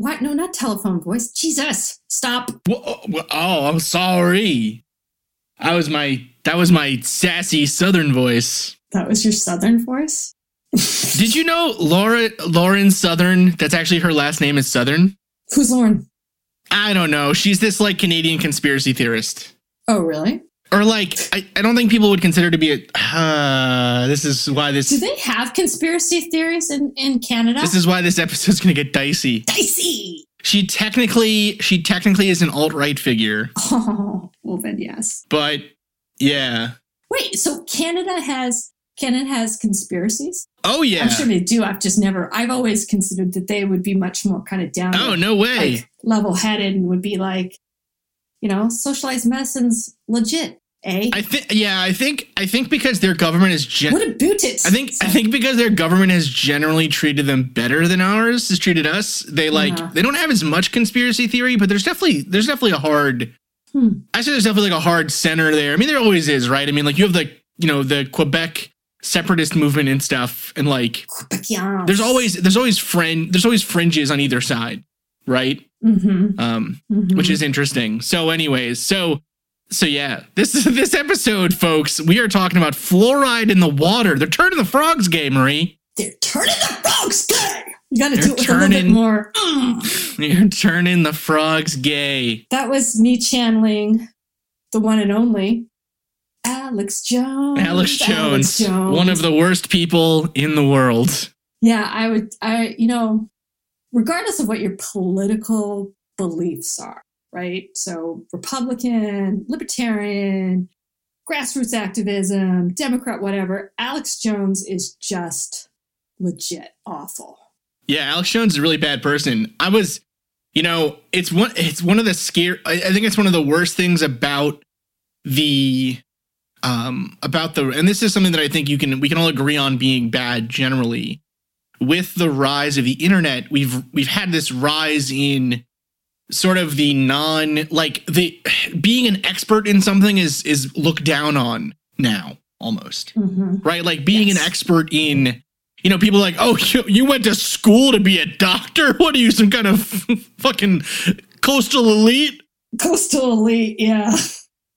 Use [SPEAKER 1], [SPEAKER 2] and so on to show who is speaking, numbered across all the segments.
[SPEAKER 1] What? No, not telephone voice. Jesus, stop.
[SPEAKER 2] Whoa, uh, whoa, oh, I'm sorry. I was my that was my sassy southern voice.
[SPEAKER 1] That was your southern voice.
[SPEAKER 2] Did you know Laura Lauren Southern? That's actually her last name is Southern.
[SPEAKER 1] Who's Lauren?
[SPEAKER 2] I don't know. She's this like Canadian conspiracy theorist.
[SPEAKER 1] Oh, really?
[SPEAKER 2] Or like I, I don't think people would consider to be a uh, this is why this
[SPEAKER 1] Do they have conspiracy theories in, in Canada?
[SPEAKER 2] this is why this episode's gonna get dicey.
[SPEAKER 1] dicey.
[SPEAKER 2] She technically she technically is an alt-right figure,
[SPEAKER 1] Oh, well then yes.
[SPEAKER 2] but yeah.
[SPEAKER 1] Wait, so Canada has Canada has conspiracies?
[SPEAKER 2] Oh yeah.
[SPEAKER 1] I'm sure they do. I've just never. I've always considered that they would be much more kind of down,
[SPEAKER 2] Oh no way.
[SPEAKER 1] like level headed, and would be like, you know, socialized medicine's legit. Eh?
[SPEAKER 2] I think yeah, I think I think because their government is gen-
[SPEAKER 1] what a boot it!
[SPEAKER 2] I think I think because their government has generally treated them better than ours has treated us. They like
[SPEAKER 1] Uh-huh.
[SPEAKER 2] they don't have as much conspiracy theory, but there's definitely there's definitely a hard.
[SPEAKER 1] Hmm.
[SPEAKER 2] I say there's definitely like a hard center there. I mean, there always is, right? I mean, like you have the you know the Quebec separatist movement and stuff, and like
[SPEAKER 1] Quebecians.
[SPEAKER 2] there's always there's always friend there's always fringes on either side, right?
[SPEAKER 1] Mhm,
[SPEAKER 2] Um,
[SPEAKER 1] mhm.
[SPEAKER 2] which is interesting. So, anyways, so so yeah, this this episode, folks, we are talking about fluoride in the water. They're turning the frogs gay, Marie.
[SPEAKER 1] they're turning the frogs gay. You got to
[SPEAKER 2] They're
[SPEAKER 1] do it with a little bit more. mm.
[SPEAKER 2] You're turning the frogs gay.
[SPEAKER 1] That was me channeling the one and only Alex Jones.
[SPEAKER 2] Alex Jones, one of the worst people in the world.
[SPEAKER 1] Yeah, I would. I you know, regardless of what your political beliefs are, right? So Republican, Libertarian, grassroots activism, Democrat, whatever. Alex Jones is just legit awful.
[SPEAKER 2] Yeah, Alex Jones is a really bad person. I was, you know, it's one it's one of the scare I, think it's one of the worst things about the um about the and this is something that I think you can we can all agree on being bad generally. With the rise of the internet, we've we've had this rise in sort of the non like the being an expert in something is is looked down on now almost
[SPEAKER 1] hmm
[SPEAKER 2] right? Like being
[SPEAKER 1] Yes.
[SPEAKER 2] an expert in, you know, people like, oh, you, you went to school to be a doctor? What are you, some kind of fucking coastal elite?
[SPEAKER 1] Coastal elite, yeah.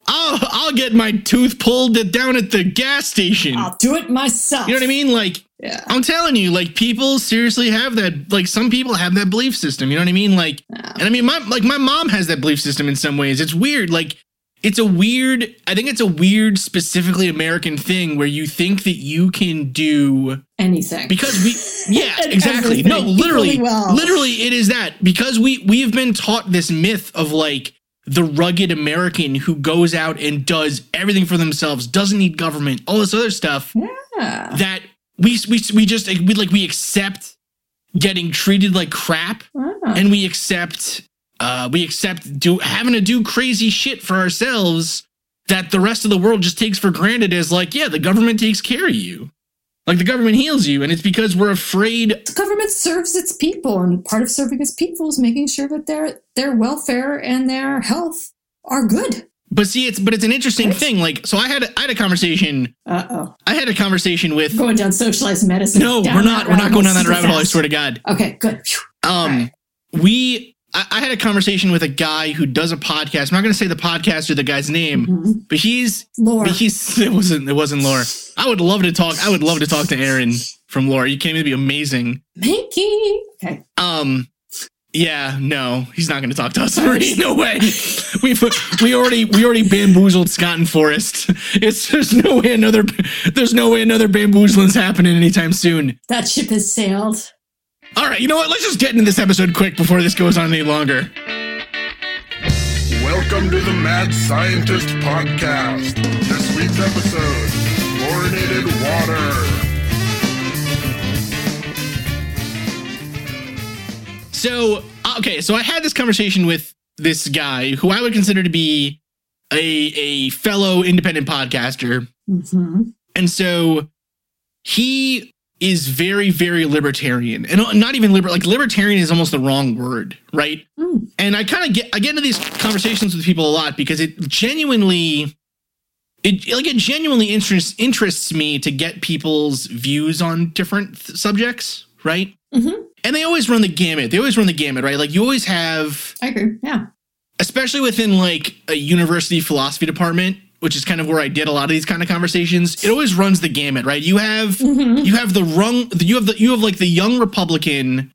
[SPEAKER 2] I'll, I'll get my tooth pulled down at the gas station.
[SPEAKER 1] I'll do it myself.
[SPEAKER 2] You know what I mean? Like,
[SPEAKER 1] Yeah.
[SPEAKER 2] I'm telling you, like, people seriously have that. Like, some people have that belief system. You know what I mean? Like,
[SPEAKER 1] Yeah.
[SPEAKER 2] and I mean, my like my mom has that belief system in some ways. It's weird. Like, it's a weird. I think it's a weird, specifically American thing where you think that you can do
[SPEAKER 1] Anything.
[SPEAKER 2] because we yeah exactly no literally
[SPEAKER 1] well.
[SPEAKER 2] literally it is that because we we have been taught this myth of like the rugged american who goes out and does everything for themselves doesn't need government all this other stuff
[SPEAKER 1] yeah.
[SPEAKER 2] that we we, we just we like we accept getting treated like crap
[SPEAKER 1] Ah.
[SPEAKER 2] and we accept uh we accept do having to do crazy shit for ourselves that the rest of the world just takes for granted as like yeah the government takes care of you like the government heals you and it's because we're afraid
[SPEAKER 1] the government serves its people, and part of serving its people is making sure that their their welfare and their health are good.
[SPEAKER 2] But see it's but it's an interesting
[SPEAKER 1] Right.
[SPEAKER 2] thing like so i had i had a conversation
[SPEAKER 1] Uh oh,
[SPEAKER 2] i had a conversation with
[SPEAKER 1] going down socialized medicine.
[SPEAKER 2] no
[SPEAKER 1] down
[SPEAKER 2] we're not we're not going down that rabbit hole i swear to god
[SPEAKER 1] Okay, good.
[SPEAKER 2] Um
[SPEAKER 1] Alright.
[SPEAKER 2] we I, I had a conversation with a guy who does a podcast i'm not going to say the podcast or the guy's name
[SPEAKER 1] Mhm.
[SPEAKER 2] but he's
[SPEAKER 1] Lord,
[SPEAKER 2] But he's it wasn't it wasn't Laura. I would love to talk. I would love to talk to Aaron from Lore. You came to be amazing.
[SPEAKER 1] Mahnke. Okay,
[SPEAKER 2] Um, yeah, no, he's not going to talk to us. Marie. No way. We we already we already bamboozled Scott and Forrest. It's there's no way another there's no way another bamboozling's happening anytime soon.
[SPEAKER 1] that ship has sailed.
[SPEAKER 2] All right, you know what? Let's just get into this episode quick before this goes on any longer.
[SPEAKER 3] Welcome to the Mad Scientist Podcast. This week's episode Fluorinated Water.
[SPEAKER 2] So okay, so I had this conversation with this guy who I would consider to be a a fellow independent podcaster.
[SPEAKER 1] hmm
[SPEAKER 2] And so he is very, very libertarian, and not even liber like libertarian is almost the wrong word, right?
[SPEAKER 1] Mm.
[SPEAKER 2] And I kind of get I get into these conversations with people a lot because it genuinely, it like it genuinely interests interests me to get people's views on different th- subjects, right?
[SPEAKER 1] Mhm.
[SPEAKER 2] And they always run the gamut. They always run the gamut, right? Like you always have,
[SPEAKER 1] I agree. Yeah.
[SPEAKER 2] especially within like a university philosophy department, which is kind of where I did a lot of these kind of conversations. It always runs the gamut, right? You have
[SPEAKER 1] Mhm.
[SPEAKER 2] you have the rung you have the you have like the young republican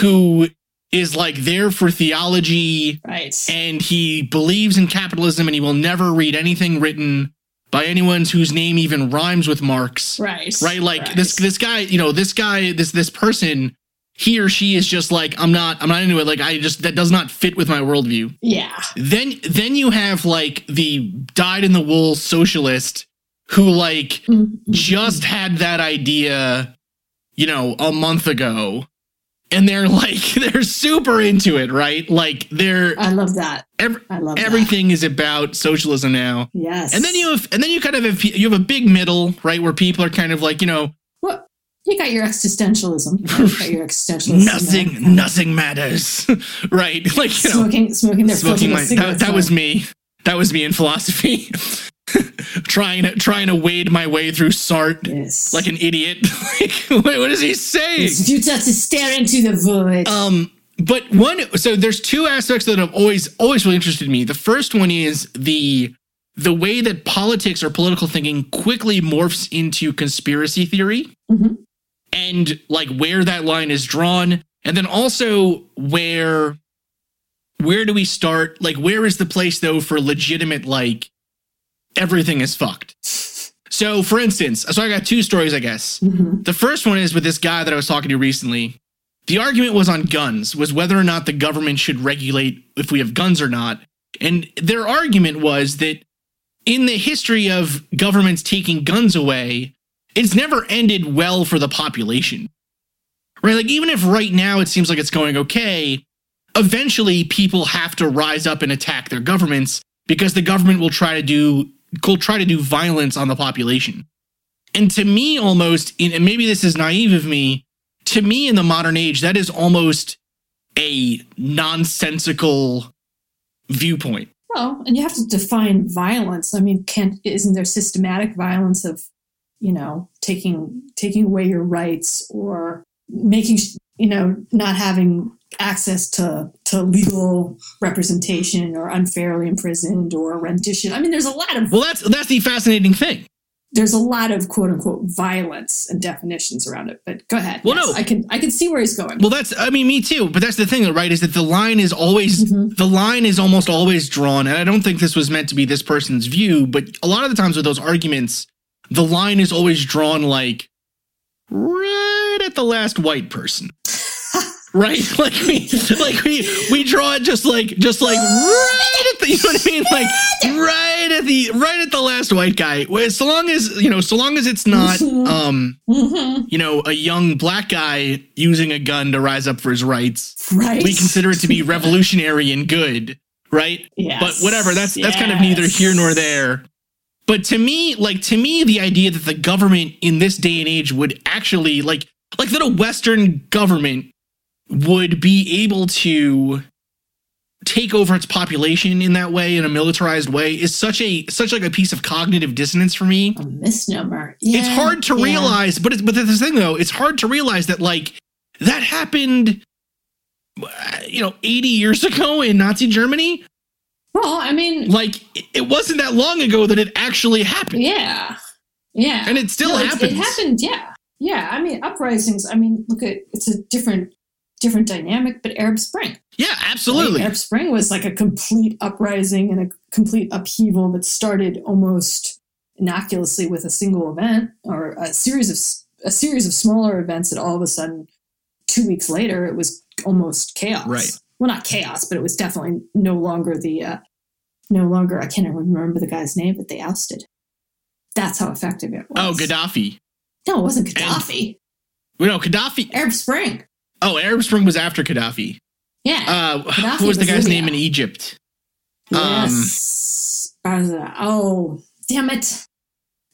[SPEAKER 2] who is like there for theology
[SPEAKER 1] Right.
[SPEAKER 2] and he believes in capitalism and he will never read anything written by anyone whose name even rhymes with marx
[SPEAKER 1] right.
[SPEAKER 2] right like
[SPEAKER 1] right.
[SPEAKER 2] this this guy you know this guy this this person he or she is just like i'm not i'm not into it like i just that does not fit with my worldview
[SPEAKER 1] Yeah.
[SPEAKER 2] then then you have like the dyed in the wool socialist who like
[SPEAKER 1] Mhm.
[SPEAKER 2] just had that idea, you know, a month ago. And they're like, they're super into it, right? Like they're
[SPEAKER 1] I love that. I love that.
[SPEAKER 2] everything is about socialism now.
[SPEAKER 1] Yes.
[SPEAKER 2] And then you have, and then you kind of have, you have a big middle, right? Where people are kind of like, you know,
[SPEAKER 1] You got your existentialism. You got your existentialism. there.
[SPEAKER 2] nothing, nothing matters, right? Like, you know,
[SPEAKER 1] smoking, smoking their
[SPEAKER 2] smoking my, that,
[SPEAKER 1] cigarettes
[SPEAKER 2] that was me. That was me in philosophy. trying to, trying to wade my way through Sartre
[SPEAKER 1] Yes.
[SPEAKER 2] like an idiot. like, what, what is he saying?
[SPEAKER 1] It's futile to stare into the void.
[SPEAKER 2] Um, but one, so there's two aspects that have always, always really interested me. The first one is the the way that politics or political thinking quickly morphs into conspiracy theory,
[SPEAKER 1] Mhm.
[SPEAKER 2] And like where that line is drawn, and then also where where do we start? Like, where is the place though for legitimate like everything is fucked? So, for instance, so I got two stories, I guess.
[SPEAKER 1] Mhm.
[SPEAKER 2] The first one is with this guy that I was talking to recently. The argument was on guns, was whether or not the government should regulate if we have guns or not. And their argument was that in the history of governments taking guns away, it's never ended well for the population. Right? Like, even if right now it seems like it's going okay, eventually people have to rise up and attack their governments because the government will try to do will try to do violence on the population. And to me, almost, and maybe this is naive of me, to me in the modern age, that is almost a nonsensical viewpoint.
[SPEAKER 1] Well, and you have to define violence. I mean, can isn't there systematic violence of, you know, taking taking away your rights or making you know not having access to to legal representation or unfairly imprisoned or rendition. I mean, there's a lot of
[SPEAKER 2] Well, that's that's the fascinating thing.
[SPEAKER 1] there's a lot of quote unquote violence and definitions around it. But go ahead.
[SPEAKER 2] Well,
[SPEAKER 1] Yes,
[SPEAKER 2] no.
[SPEAKER 1] I can I can see where he's going.
[SPEAKER 2] Well, that's I mean, me too. But that's the thing, right? Is that the line is always
[SPEAKER 1] Mhm.
[SPEAKER 2] the line is almost always drawn, and I don't think this was meant to be this person's view, but a lot of the times with those arguments, the line is always drawn like right at the last white person. Right, like we, like we, we draw it just like, just like right at the, you know what I mean, like right at the, right at the last white guy. So long as you know, so long as it's not, um,
[SPEAKER 1] Mhm.
[SPEAKER 2] you know, a young black guy using a gun to rise up for his rights,
[SPEAKER 1] Right.
[SPEAKER 2] we consider it to be revolutionary and good, right?
[SPEAKER 1] Yes.
[SPEAKER 2] But whatever, that's that's kind of neither here nor there. But to me, like to me, the idea that the government in this day and age would actually like like that a Western government would be able to take over its population in that way in a militarized way is such a such like a piece of cognitive dissonance for me
[SPEAKER 1] a misnomer.
[SPEAKER 2] it's hard to
[SPEAKER 1] yeah.
[SPEAKER 2] realize but it's, but the thing though it's hard to realize that like that happened uh, you know 80 years ago in nazi germany
[SPEAKER 1] Well, I mean,
[SPEAKER 2] like it- wasn't that long ago that it actually happened
[SPEAKER 1] yeah, yeah,
[SPEAKER 2] and it still
[SPEAKER 1] No,
[SPEAKER 2] happens
[SPEAKER 1] It, happened, yeah, yeah. I mean, uprisings. I mean, look at it's a different, different dynamic. But Arab Spring,
[SPEAKER 2] yeah absolutely
[SPEAKER 1] right? Arab Spring was like a complete uprising and a complete upheaval that started almost innocuously with a single event or a series of a series of smaller events that all of a sudden, two weeks later, it was almost chaos.
[SPEAKER 2] Right.
[SPEAKER 1] Well, not chaos, but it was definitely no longer the. Uh, no longer, I can't even remember the guy's name, but they ousted. That's how effective it was.
[SPEAKER 2] oh gaddafi
[SPEAKER 1] No, it wasn't Gaddafi.
[SPEAKER 2] well, no gaddafi
[SPEAKER 1] Arab Spring.
[SPEAKER 2] oh arab spring was after gaddafi
[SPEAKER 1] Yeah.
[SPEAKER 2] uh
[SPEAKER 1] Gaddafi
[SPEAKER 2] who was the
[SPEAKER 1] was
[SPEAKER 2] guy's
[SPEAKER 1] Libya.
[SPEAKER 2] name in egypt um,
[SPEAKER 1] yes. Barza- oh, damn it.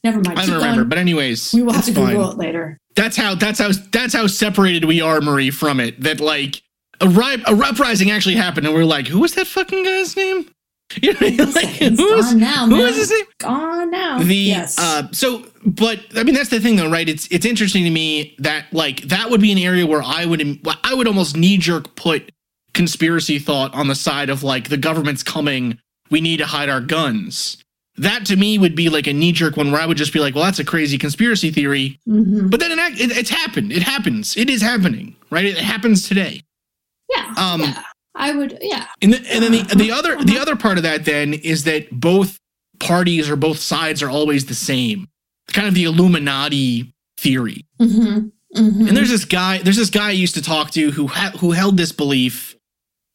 [SPEAKER 1] Never mind.
[SPEAKER 2] i
[SPEAKER 1] Keep
[SPEAKER 2] don't remember
[SPEAKER 1] going.
[SPEAKER 2] but anyways
[SPEAKER 1] we will have to
[SPEAKER 2] fine.
[SPEAKER 1] Google it later.
[SPEAKER 2] that's how that's how that's how separated we are marie from it that like a, ri- a uprising actually happened and we're like who was that fucking guy's name? You know, like, who is
[SPEAKER 1] gone now,
[SPEAKER 2] who is his name?
[SPEAKER 1] Gone now.
[SPEAKER 2] the
[SPEAKER 1] yes.
[SPEAKER 2] uh so but i mean that's the thing though right? It's it's interesting to me that like that would be an area where i would i would almost knee jerk put conspiracy thought on the side of like the government's coming. We need to hide our guns. That to me would be like a knee jerk one where i would just be like well that's a crazy conspiracy theory.
[SPEAKER 1] Mhm.
[SPEAKER 2] but then it, it, it's happened. It happens. It is happening right? It happens today
[SPEAKER 1] Yeah.
[SPEAKER 2] um,
[SPEAKER 1] yeah. I would. Yeah.
[SPEAKER 2] and, the, and then the, the other the
[SPEAKER 1] Uh-huh.
[SPEAKER 2] other part of that then is that both parties or both sides are always the same. Kind of the Illuminati theory.
[SPEAKER 1] Mm-hmm. Mm-hmm.
[SPEAKER 2] And there's this guy there's this guy I used to talk to who ha- who held this belief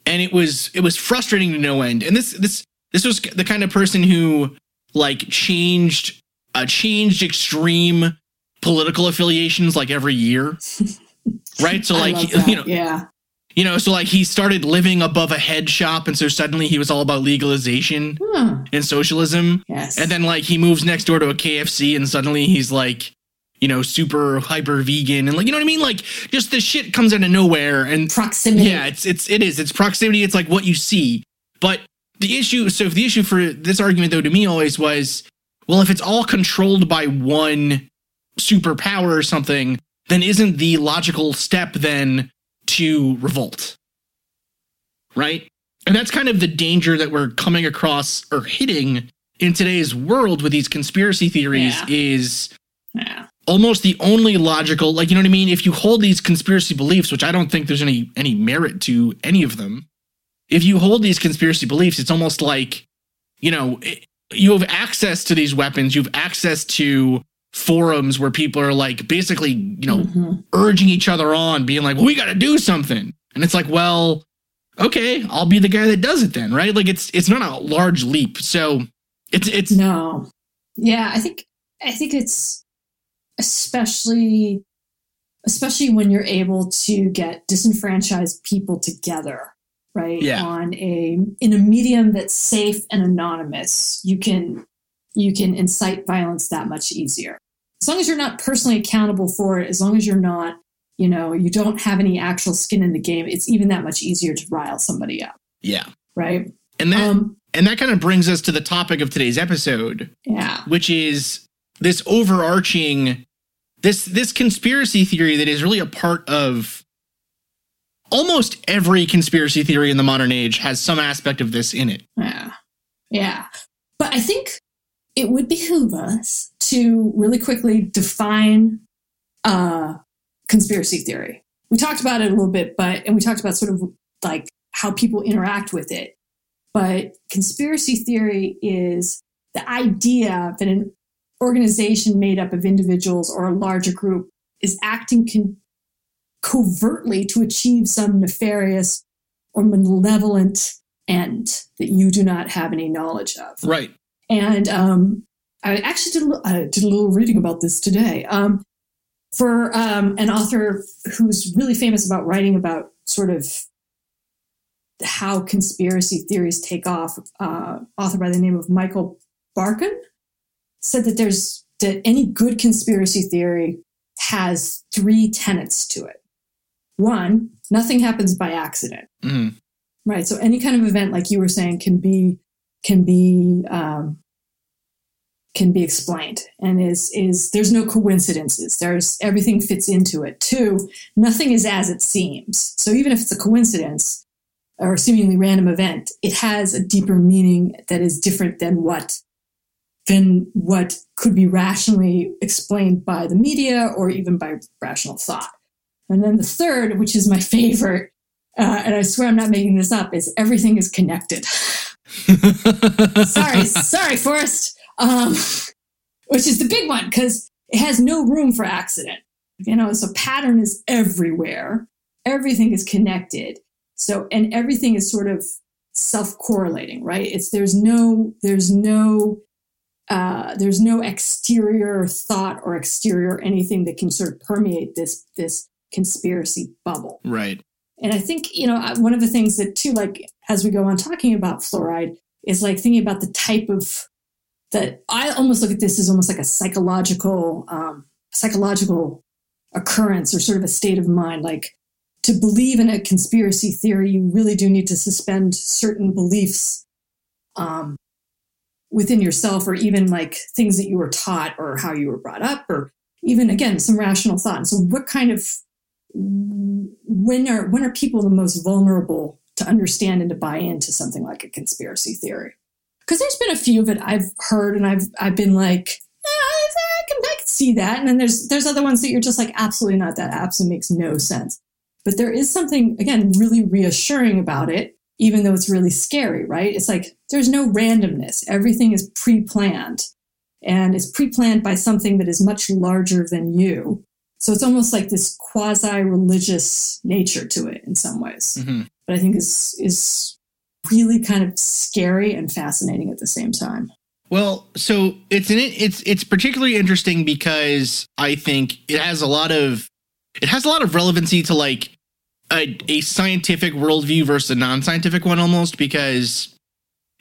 [SPEAKER 2] and it was it was frustrating to no end. And this this this was the kind of person who like changed uh, changed extreme political affiliations like every year. right? So like you know
[SPEAKER 1] yeah.
[SPEAKER 2] You know, so like he started living above a head shop, and so suddenly he was all about legalization
[SPEAKER 1] Hmm.
[SPEAKER 2] and socialism.
[SPEAKER 1] Yes.
[SPEAKER 2] And then like he moves next door to a KFC, and suddenly he's like, you know, super hyper vegan, and like you know what I mean? Like just the shit comes out of nowhere, and
[SPEAKER 1] proximity.
[SPEAKER 2] yeah, it's it's it is it's proximity. It's like what you see, but the issue. So if the issue for this argument though to me always was, well, if it's all controlled by one superpower or something, then isn't the logical step then to revolt? Right? And that's kind of the danger that we're coming across or hitting in today's world with these conspiracy theories
[SPEAKER 1] Yeah.
[SPEAKER 2] is
[SPEAKER 1] Yeah.
[SPEAKER 2] almost the only logical like you know what i mean if you hold these conspiracy beliefs which i don't think there's any any merit to any of them if you hold these conspiracy beliefs it's almost like you know it- you have access to these weapons you have access to forums where people are like basically you know
[SPEAKER 1] Mhm.
[SPEAKER 2] urging each other on being like well, we got to do something and it's like well okay i'll be the guy that does it then right like it's it's not a large leap so it's it's
[SPEAKER 1] No. Yeah, I think I think it's especially especially when you're able to get disenfranchised people together, right?
[SPEAKER 2] Yeah.
[SPEAKER 1] On a in a medium that's safe and anonymous, you can you can incite violence that much easier. As long as you're not personally accountable for it, as long as you're not, you know, you don't have any actual skin in the game, it's even that much easier to rile somebody up,
[SPEAKER 2] yeah
[SPEAKER 1] right?
[SPEAKER 2] and that
[SPEAKER 1] Um
[SPEAKER 2] and that kind of brings us to the topic of today's episode
[SPEAKER 1] yeah.
[SPEAKER 2] which is this overarching this this conspiracy theory that is really a part of almost every conspiracy theory in the modern age has some aspect of this in it
[SPEAKER 1] Yeah. Yeah. But I think it would behoove us to really quickly define uh, conspiracy theory. We talked about it a little bit, but, and we talked about sort of like how people interact with it. But conspiracy theory is the idea that an organization made up of individuals or a larger group is acting con- covertly to achieve some nefarious or malevolent end that you do not have any knowledge of.
[SPEAKER 2] right
[SPEAKER 1] And um, I actually did a, little, I did a little reading about this today. Um, for um, an author who's really famous about writing about sort of how conspiracy theories take off, uh, author by the name of Michael Barkun, said that there's that any good conspiracy theory has three tenets to it. One, nothing happens by accident.
[SPEAKER 2] Mhm.
[SPEAKER 1] Right. So any kind of event, like you were saying, can be can be um, can be explained, and is is there's no coincidences. There's everything fits into it. Two, nothing is as it seems. So even if it's a coincidence or a seemingly random event, it has a deeper meaning that is different than what than what could be rationally explained by the media or even by rational thought. And then the third, which is my favorite, uh, and I swear I'm not making this up, is everything is connected. sorry, sorry, Forrest. Um, which is the big one because it has no room for accident. You know, so pattern is everywhere. Everything is connected. So, and everything is sort of self-correlating, right? It's there's no there's no uh, there's no exterior thought or exterior anything that can sort of permeate this this conspiracy bubble.
[SPEAKER 2] right
[SPEAKER 1] And I think, you know, one of the things that too, like as we go on talking about fluoride, is like thinking about the type of that I almost look at this as almost like a psychological, um, psychological occurrence or sort of a state of mind. Like to believe in a conspiracy theory, you really do need to suspend certain beliefs um, within yourself, or even like things that you were taught, or how you were brought up, or even again some rational thought. And so, what kind of when are when are people the most vulnerable to understand and to buy into something like a conspiracy theory? Because there's been a few that I've heard, and I've I've been like, I can, I can see that. And then there's there's other ones that you're just like, absolutely not. That absolutely makes no sense. But there is something again really reassuring about it, even though it's really scary, right? It's like there's no randomness. Everything is pre-planned, and it's pre-planned by something that is much larger than you. So it's almost like this quasi-religious nature to it in some ways.
[SPEAKER 2] Mhm.
[SPEAKER 1] But I think is is really kind of scary and fascinating at the same time.
[SPEAKER 2] Well, so it's an, it's it's particularly interesting because I think it has a lot of it has a lot of relevancy to like a, a scientific worldview versus a non-scientific one almost because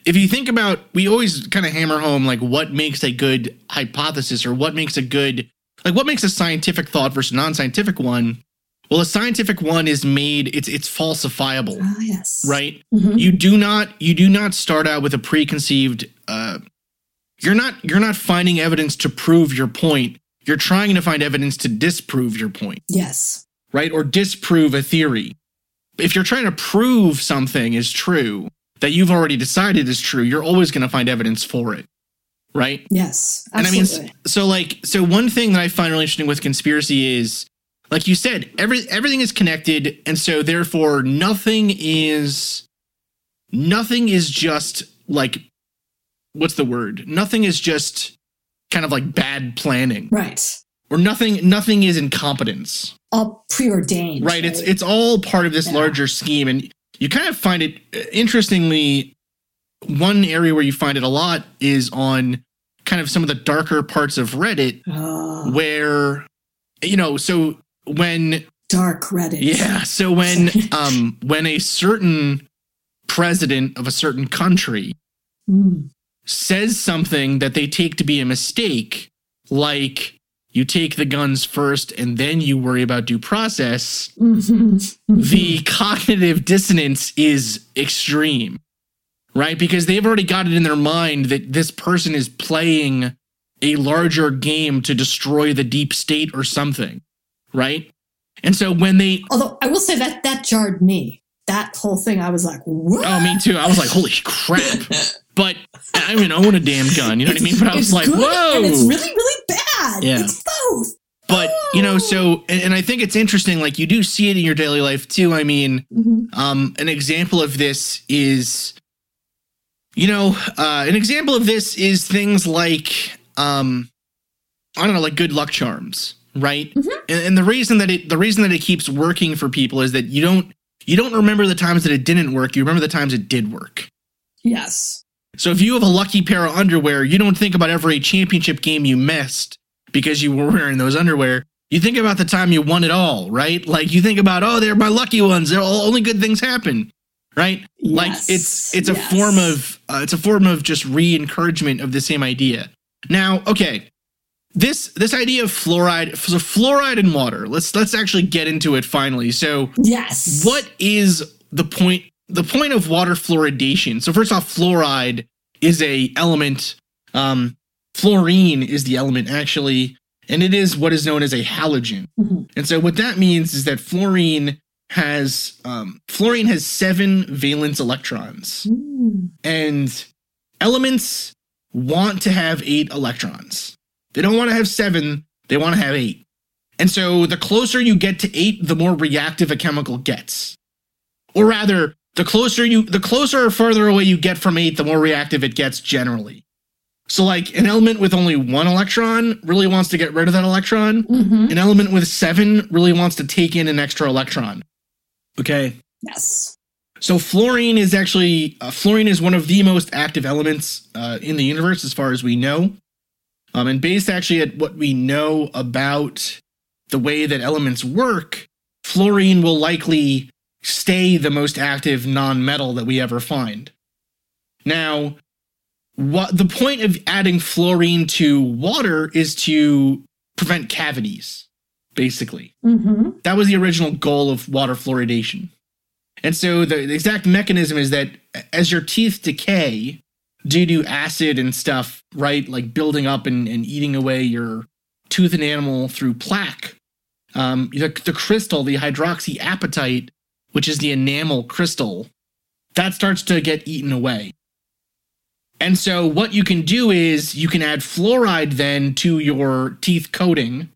[SPEAKER 2] if you think about we always kind of hammer home like what makes a good hypothesis or what makes a good like what makes a scientific thought versus a non-scientific one? Well a scientific one is made it's it's falsifiable
[SPEAKER 1] Ah, yes.
[SPEAKER 2] right?
[SPEAKER 1] Mhm.
[SPEAKER 2] you do not you do not start out with a preconceived uh you're not you're not finding evidence to prove your point. You're trying to find evidence to disprove your point.
[SPEAKER 1] Yes.
[SPEAKER 2] right? Or disprove a theory. If you're trying to prove something is true that you've already decided is true you're always going to find evidence for it right
[SPEAKER 1] Yes.
[SPEAKER 2] and I mean,
[SPEAKER 1] Absolutely.
[SPEAKER 2] so like, so one thing that I find really interesting with conspiracy is, like you said, every everything is connected, and so therefore nothing is, nothing is just like, what's the word? Nothing is just kind of like bad planning,
[SPEAKER 1] right.
[SPEAKER 2] or nothing. Nothing is incompetence,
[SPEAKER 1] All preordained.
[SPEAKER 2] right? It's it's all part of this
[SPEAKER 1] Yeah.
[SPEAKER 2] larger scheme, and you kind of find it uh, interestingly. One area where you find it a lot is on kind of some of the darker parts of Reddit
[SPEAKER 1] Oh,
[SPEAKER 2] where you know so when
[SPEAKER 1] dark Reddit.
[SPEAKER 2] yeah so when um when a certain president of a certain country
[SPEAKER 1] Mm.
[SPEAKER 2] says something that they take to be a mistake like you take the guns first and then you worry about due process the cognitive dissonance is extreme, right? Because they've already got it in their mind that this person is playing a larger game to destroy the deep state or something, right? And so when they,
[SPEAKER 1] Although I will say that that jarred me. That whole thing, I was like, what?
[SPEAKER 2] oh, me too, I was like, holy crap. But I don't even own a damn gun, you know what I mean? But I was like, whoa.
[SPEAKER 1] And it's really, really bad.
[SPEAKER 2] Yeah.
[SPEAKER 1] It's both.
[SPEAKER 2] but, you know, so, and, and I think it's interesting, like you do see it in your daily life too. I mean,
[SPEAKER 1] Mhm.
[SPEAKER 2] Um, an example of this is, you know, uh, an example of this is things like, um, I don't know, like good luck charms, right?
[SPEAKER 1] Mhm.
[SPEAKER 2] And, and the reason that it, the reason that it keeps working for people is that you don't, you don't remember the times that it didn't work. You remember the times it did work.
[SPEAKER 1] Yes.
[SPEAKER 2] So if you have a lucky pair of underwear, you don't think about every championship game you missed because you were wearing those underwear. You think about the time you won it all, right? Like you think about, oh, they're my lucky ones. They're all, only good things happen, right? Like
[SPEAKER 1] Yes.
[SPEAKER 2] it's it's a
[SPEAKER 1] Yes.
[SPEAKER 2] form of uh, it's a form of just re-encouragement of the same idea. Now, okay, this this idea of fluoride, so fluoride in water. Let's let's actually get into it finally. So
[SPEAKER 1] Yes.
[SPEAKER 2] what is the point the point of water fluoridation so first off fluoride is a element um fluorine is the element actually and it is what is known as a halogen
[SPEAKER 1] Mhm.
[SPEAKER 2] and so what that means is that fluorine has um fluorine has seven valence electrons
[SPEAKER 1] Mm.
[SPEAKER 2] and elements want to have eight electrons. They don't want to have seven, they want to have eight. And so the closer you get to eight, the more reactive a chemical gets. Or rather, the closer you the closer or further away you get from eight, the more reactive it gets generally. So like an element with only one electron really wants to get rid of that electron.
[SPEAKER 1] Mhm.
[SPEAKER 2] An element with seven really wants to take in an extra electron. Okay.
[SPEAKER 1] Yes.
[SPEAKER 2] So fluorine is actually uh, fluorine is one of the most active elements uh, in the universe as far as we know. Um, and based actually at what we know about the way that elements work, fluorine will likely stay the most active non-metal that we ever find. Now, what the point of adding fluorine to water is to prevent cavities, basically.
[SPEAKER 1] hmm
[SPEAKER 2] That was the original goal of water fluoridation. And so the, the exact mechanism is that as your teeth decay, due to acid and stuff, right? Like building up and, and eating away your tooth enamel through plaque. Um, the, the crystal, the hydroxyapatite, which is the enamel crystal, that starts to get eaten away. And so what you can do is you can add fluoride then to your teeth coating,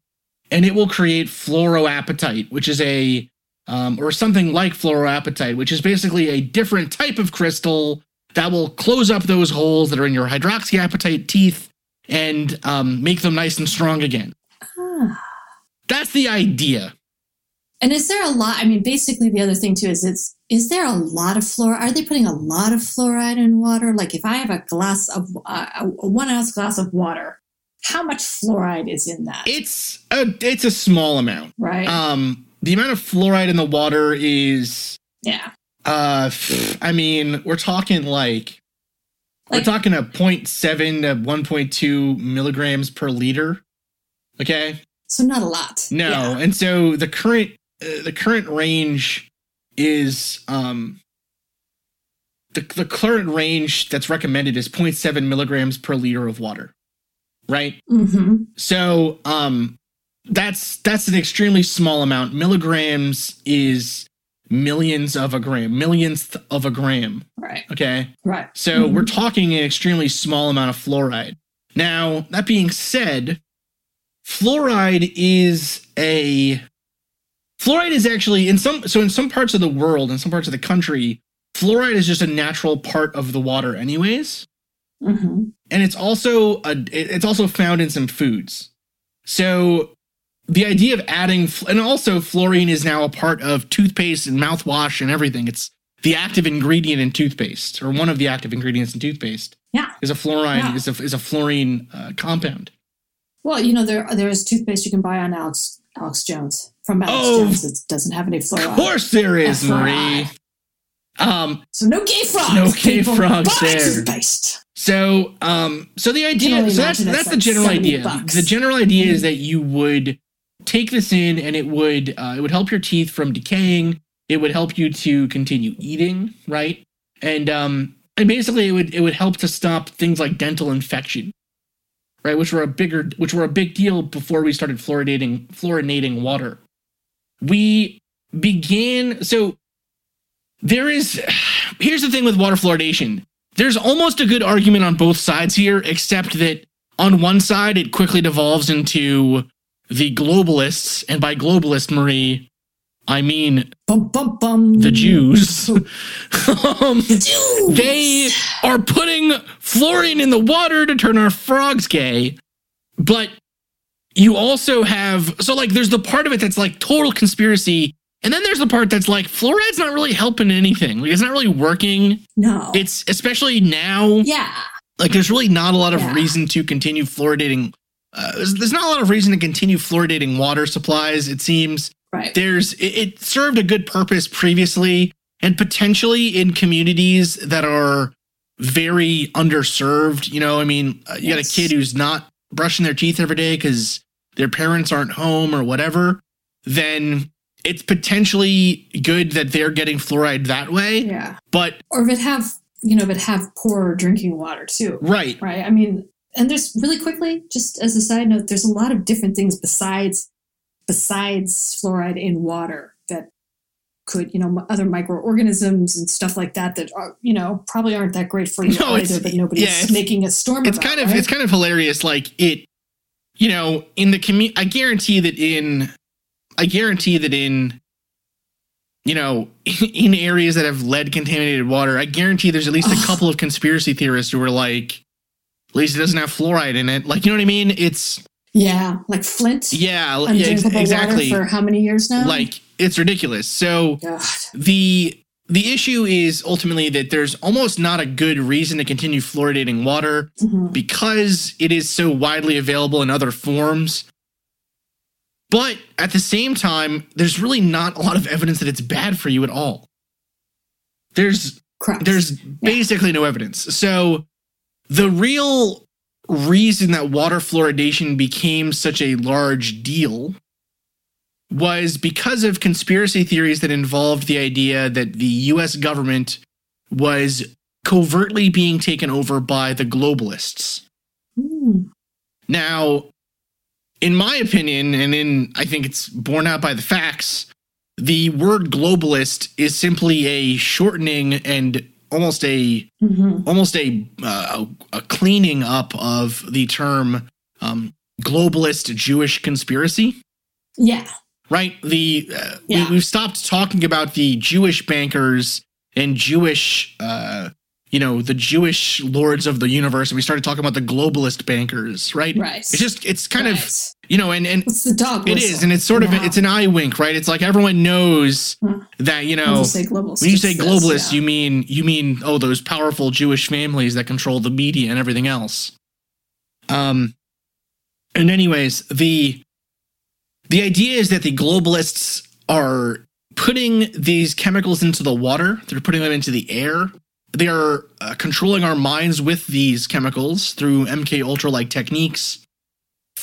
[SPEAKER 2] and it will create fluoroapatite, which is a um, or something like fluoroapatite, which is basically a different type of crystal that will close up those holes that are in your hydroxyapatite teeth and um, make them nice and strong again.
[SPEAKER 1] Ah.
[SPEAKER 2] That's the idea.
[SPEAKER 1] And is there a lot? I mean, basically, the other thing too is it's is there a lot of fluoride? Are they putting a lot of fluoride in water? Like if I have a glass of uh, a one ounce glass of water, how much fluoride is in that?
[SPEAKER 2] It's a it's a small amount.
[SPEAKER 1] right?
[SPEAKER 2] Um, the amount of fluoride in the water is
[SPEAKER 1] yeah.
[SPEAKER 2] uh, I mean, we're talking like we're talking a 0.7 to 1.2 milligrams per liter. Okay.
[SPEAKER 1] So not a lot.
[SPEAKER 2] No,
[SPEAKER 1] Yeah.
[SPEAKER 2] and so the current uh, the current range is um the the current range that's recommended is 0.7 milligrams per liter of water, right?
[SPEAKER 1] Mm-hmm.
[SPEAKER 2] So um that's that's an extremely small amount. Milligrams is millions of a gram, millionth of a gram.
[SPEAKER 1] Right.
[SPEAKER 2] Okay.
[SPEAKER 1] Right.
[SPEAKER 2] So
[SPEAKER 1] Mhm.
[SPEAKER 2] we're talking an extremely small amount of fluoride. Now, that being said, fluoride is a fluoride is actually in some so in some parts of the world, in some parts of the country, fluoride is just a natural part of the water anyways.
[SPEAKER 1] Mm-hmm.
[SPEAKER 2] And it's also a it's also found in some foods. So the idea of adding and also fluorine is now a part of toothpaste and mouthwash and everything. It's the active ingredient in toothpaste, or one of the active ingredients in toothpaste,
[SPEAKER 1] Yeah.
[SPEAKER 2] is a fluorine
[SPEAKER 1] Yeah.
[SPEAKER 2] is a is a fluorine uh, compound.
[SPEAKER 1] Well, you know there there is toothpaste you can buy on Alex Alex Jones from Alex
[SPEAKER 2] Oh.
[SPEAKER 1] Jones. It doesn't have any fluoride.
[SPEAKER 2] Of course, there is. Marie. Um.
[SPEAKER 1] So no gay frogs.
[SPEAKER 2] No gay
[SPEAKER 1] people.
[SPEAKER 2] frogs there.
[SPEAKER 1] Toothpaste.
[SPEAKER 2] So, um, so the idea, so that's that's
[SPEAKER 1] it's
[SPEAKER 2] the general idea.
[SPEAKER 1] bucks.
[SPEAKER 2] The general idea is that you would take this in, and it would uh, it would help your teeth from decaying. It would help you to continue eating, right? And um, and basically, it would it would help to stop things like dental infection, right? Which were a bigger, which were a big deal before we started fluoridating fluorinating water. We began so there is here's the thing with water fluoridation there's almost a good argument on both sides here, except that on one side it quickly devolves into the globalists, and by globalist, Marie, I mean
[SPEAKER 1] Bum bum bum.
[SPEAKER 2] the Jews. um,
[SPEAKER 1] Jews.
[SPEAKER 2] they are putting fluorine in the water to turn our frogs gay, but you also have so like there's the part of it that's like total conspiracy. And then there's the part that's like fluoride's not really helping anything. Like it's not really working.
[SPEAKER 1] No.
[SPEAKER 2] It's especially now
[SPEAKER 1] yeah.
[SPEAKER 2] like there's really not a lot of
[SPEAKER 1] Yeah.
[SPEAKER 2] reason to continue fluoridating uh, there's, there's not a lot of reason to continue fluoridating water supplies it seems
[SPEAKER 1] Right.
[SPEAKER 2] there's it, it served a good purpose previously and potentially in communities that are very underserved you know i mean uh, you got a kid who's not brushing their teeth every day because their parents aren't home or whatever then it's potentially good that they're getting fluoride that way
[SPEAKER 1] Yeah.
[SPEAKER 2] but
[SPEAKER 1] Or if it have you know, if it have poor drinking water too.
[SPEAKER 2] right
[SPEAKER 1] Right. I mean, and there's really quickly, just as a side note, there's a lot of different things besides besides fluoride in water that could, you know, other microorganisms and stuff like that that are, you know, probably aren't that great for you
[SPEAKER 2] No,
[SPEAKER 1] either, but nobody's
[SPEAKER 2] yeah,
[SPEAKER 1] making a storm
[SPEAKER 2] it's
[SPEAKER 1] about,
[SPEAKER 2] kind of
[SPEAKER 1] right?
[SPEAKER 2] it's kind of hilarious like it you know in the community i guarantee that in i guarantee that in you know in areas that have lead contaminated water i guarantee there's at least a couple of conspiracy theorists who are like at least it doesn't have fluoride in it like you know what i mean it's
[SPEAKER 1] yeah, like Flint.
[SPEAKER 2] yeah, yeah ex- exactly
[SPEAKER 1] for how many years now?
[SPEAKER 2] like it's ridiculous so
[SPEAKER 1] God.
[SPEAKER 2] the the issue is ultimately that there's almost not a good reason to continue fluoridating water
[SPEAKER 1] Mhm.
[SPEAKER 2] because it is so widely available in other forms. But at the same time, there's really not a lot of evidence that it's bad for you at all. There's
[SPEAKER 1] Correct.
[SPEAKER 2] there's basically no evidence. So the real reason that water fluoridation became such a large deal was because of conspiracy theories that involved the idea that the US government was covertly being taken over by the globalists.
[SPEAKER 1] Hmm.
[SPEAKER 2] Now, in my opinion, and in I think it's borne out by the facts, the word globalist is simply a shortening and almost a
[SPEAKER 1] Mhm.
[SPEAKER 2] almost a uh, a cleaning up of the term um, globalist Jewish conspiracy.
[SPEAKER 1] Yeah.
[SPEAKER 2] Right? The uh,
[SPEAKER 1] Yeah.
[SPEAKER 2] we, we've stopped talking about the Jewish bankers and Jewish, uh, you know, the Jewish lords of the universe. And we started talking about the globalist bankers. Right?
[SPEAKER 1] Right.
[SPEAKER 2] It's just it's kind of
[SPEAKER 1] Right.
[SPEAKER 2] You know, and and
[SPEAKER 1] It's the dog
[SPEAKER 2] it is, and it's sort of
[SPEAKER 1] now.
[SPEAKER 2] it's an eye wink, right? It's like everyone knows
[SPEAKER 1] Hmm.
[SPEAKER 2] that you know
[SPEAKER 1] you say globalist,
[SPEAKER 2] when you say globalist,
[SPEAKER 1] yeah.
[SPEAKER 2] you mean you mean oh those powerful Jewish families that control the media and everything else. Um, and anyways, the the idea is that the globalists are putting these chemicals into the water. They're putting them into the air. They are uh, controlling our minds with these chemicals through MK Ultra like techniques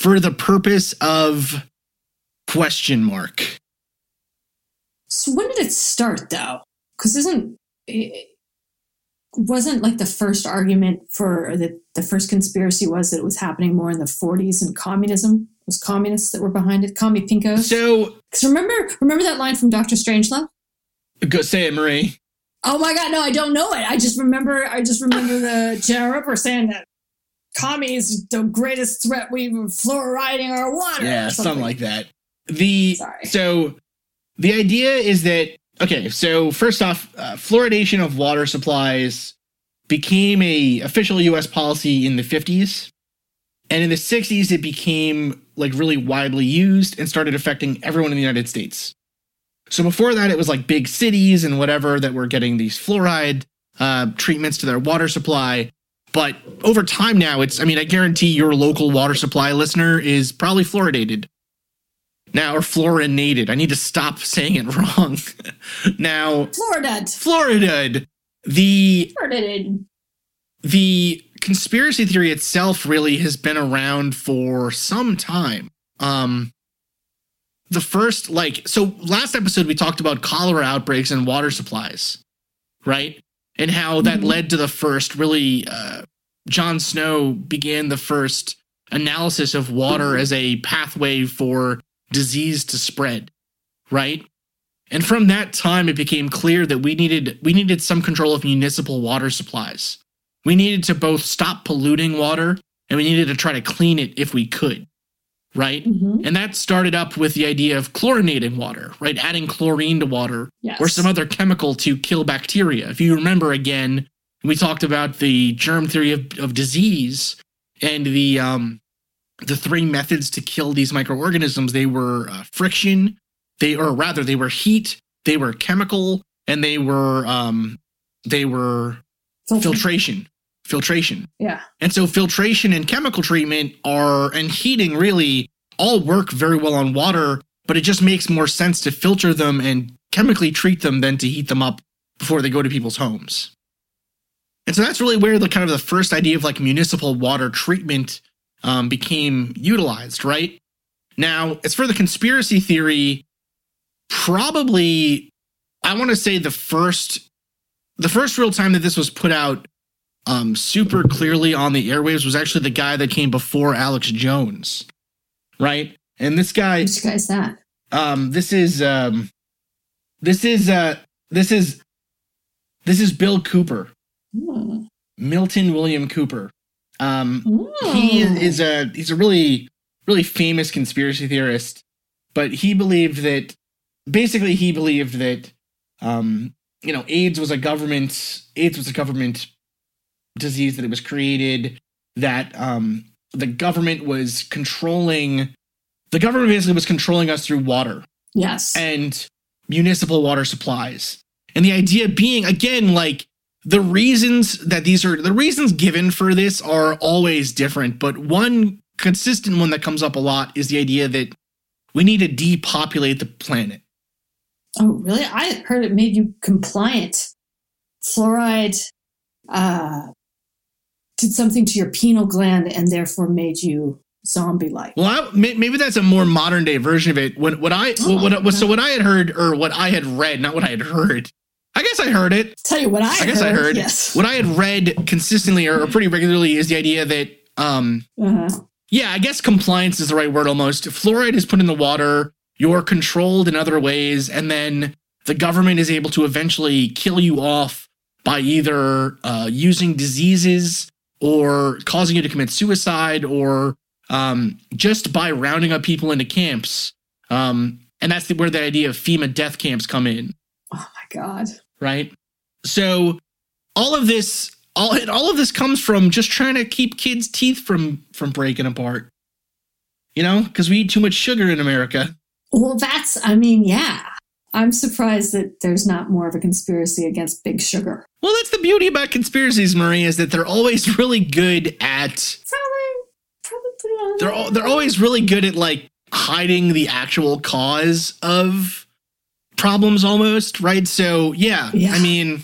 [SPEAKER 2] for the purpose of question mark.
[SPEAKER 1] So when did it start, though? Because isn't it wasn't like the first argument for the the first conspiracy was that it was happening more in the 40s and communism it was communists that were behind it, commie pinkos.
[SPEAKER 2] So
[SPEAKER 1] Because remember, remember that line from Doctor Strangelove?
[SPEAKER 2] go say it, Marie.
[SPEAKER 1] Oh my God, no, I don't know it. I just remember, I just remember the General Ripper saying that commies the greatest threat we've fluoriding our water.
[SPEAKER 2] Yeah,
[SPEAKER 1] or
[SPEAKER 2] something like that. The
[SPEAKER 1] Sorry.
[SPEAKER 2] so the idea is that okay. So first off, uh, fluoridation of water supplies became a official U.S. policy in the 50s, and in the 60s it became like really widely used and started affecting everyone in the United States. So before that, it was like big cities and whatever that were getting these fluoride uh, treatments to their water supply. But over time now, it's, I mean, I guarantee your local water supply listener is probably fluoridated now, or fluorinated. I need to stop saying it wrong. now,
[SPEAKER 1] Florida.
[SPEAKER 2] fluorided. The
[SPEAKER 1] Florida.
[SPEAKER 2] the conspiracy theory itself really has been around for some time. Um, the first, like, so last episode we talked about cholera outbreaks and water supplies, right? And how that
[SPEAKER 1] Mhm.
[SPEAKER 2] led to the first really, uh, John Snow began the first analysis of water as a pathway for disease to spread, right? And from that time, it became clear that we needed we needed some control of municipal water supplies. We needed to both stop polluting water and we needed to try to clean it if we could, right?
[SPEAKER 1] Mhm.
[SPEAKER 2] And that started up with the idea of chlorinating water, right? Adding chlorine to water
[SPEAKER 1] Yes.
[SPEAKER 2] or some other chemical to kill bacteria. If you remember again, we talked about the germ theory of, of disease and the um, the three methods to kill these microorganisms. They were uh, friction, they or rather they were heat, they were chemical, and they were um, they were
[SPEAKER 1] Filter.
[SPEAKER 2] filtration. Filtration.
[SPEAKER 1] Yeah.
[SPEAKER 2] And so filtration and chemical treatment are and heating really all work very well on water, but it just makes more sense to filter them and chemically treat them than to heat them up before they go to people's homes. And so that's really where the kind of the first idea of like municipal water treatment um, became utilized, right? Now, as for the conspiracy theory, probably I want to say the first the first real time that this was put out um, super clearly on the airwaves was actually the guy that came before Alex Jones, right? And this guy,
[SPEAKER 1] Which guy's that?
[SPEAKER 2] um, this is um, this is uh, this is this is Bill Cooper,
[SPEAKER 1] Hmm.
[SPEAKER 2] Milton William Cooper. Um, he
[SPEAKER 1] Hmm.
[SPEAKER 2] is a he's a really really famous conspiracy theorist, but he believed that basically he believed that um, you know AIDS was a government AIDS was a government disease that it was created that um, the government was controlling the government basically was controlling us through water
[SPEAKER 1] Yes.
[SPEAKER 2] and municipal water supplies. And the idea being, again, like the reasons that these are the reasons given for this are always different, but one consistent one that comes up a lot is the idea that we need to depopulate the planet.
[SPEAKER 1] oh, really? I heard it made you compliant. Fluoride uh, did something to your pineal gland and therefore made you zombie-like.
[SPEAKER 2] Well, I, maybe that's a more modern day version of it. What what I
[SPEAKER 1] Oh,
[SPEAKER 2] what, what, so what I had heard or what I had read, not what I had heard, I guess I heard it.
[SPEAKER 1] Tell you what I,
[SPEAKER 2] I guess I heard.
[SPEAKER 1] Yes.
[SPEAKER 2] What I had read consistently or pretty regularly is the idea that, um,
[SPEAKER 1] Uh-huh.
[SPEAKER 2] yeah, I guess compliance is the right word almost. Fluoride is put in the water, you're controlled in other ways, and then the government is able to eventually kill you off by either uh, using diseases or causing you to commit suicide or um, just by rounding up people into camps. Um, and that's the, where the idea of FEMA death camps come in
[SPEAKER 1] Oh my God.
[SPEAKER 2] right? So all of this, all all of this comes from just trying to keep kids' teeth from from breaking apart. You know, because we eat too much sugar in America.
[SPEAKER 1] Well, that's, I mean, yeah. I'm surprised that there's not more of a conspiracy against big sugar.
[SPEAKER 2] Well, that's the beauty about conspiracies, Marie, is that they're always really good at
[SPEAKER 1] Probably, probably put it on.
[SPEAKER 2] they're al- they're always really good at like hiding the actual cause of problems almost, right? So, yeah,
[SPEAKER 1] Yeah.
[SPEAKER 2] I mean,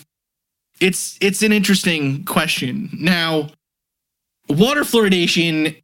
[SPEAKER 2] it's it's an interesting question. Now, water fluoridation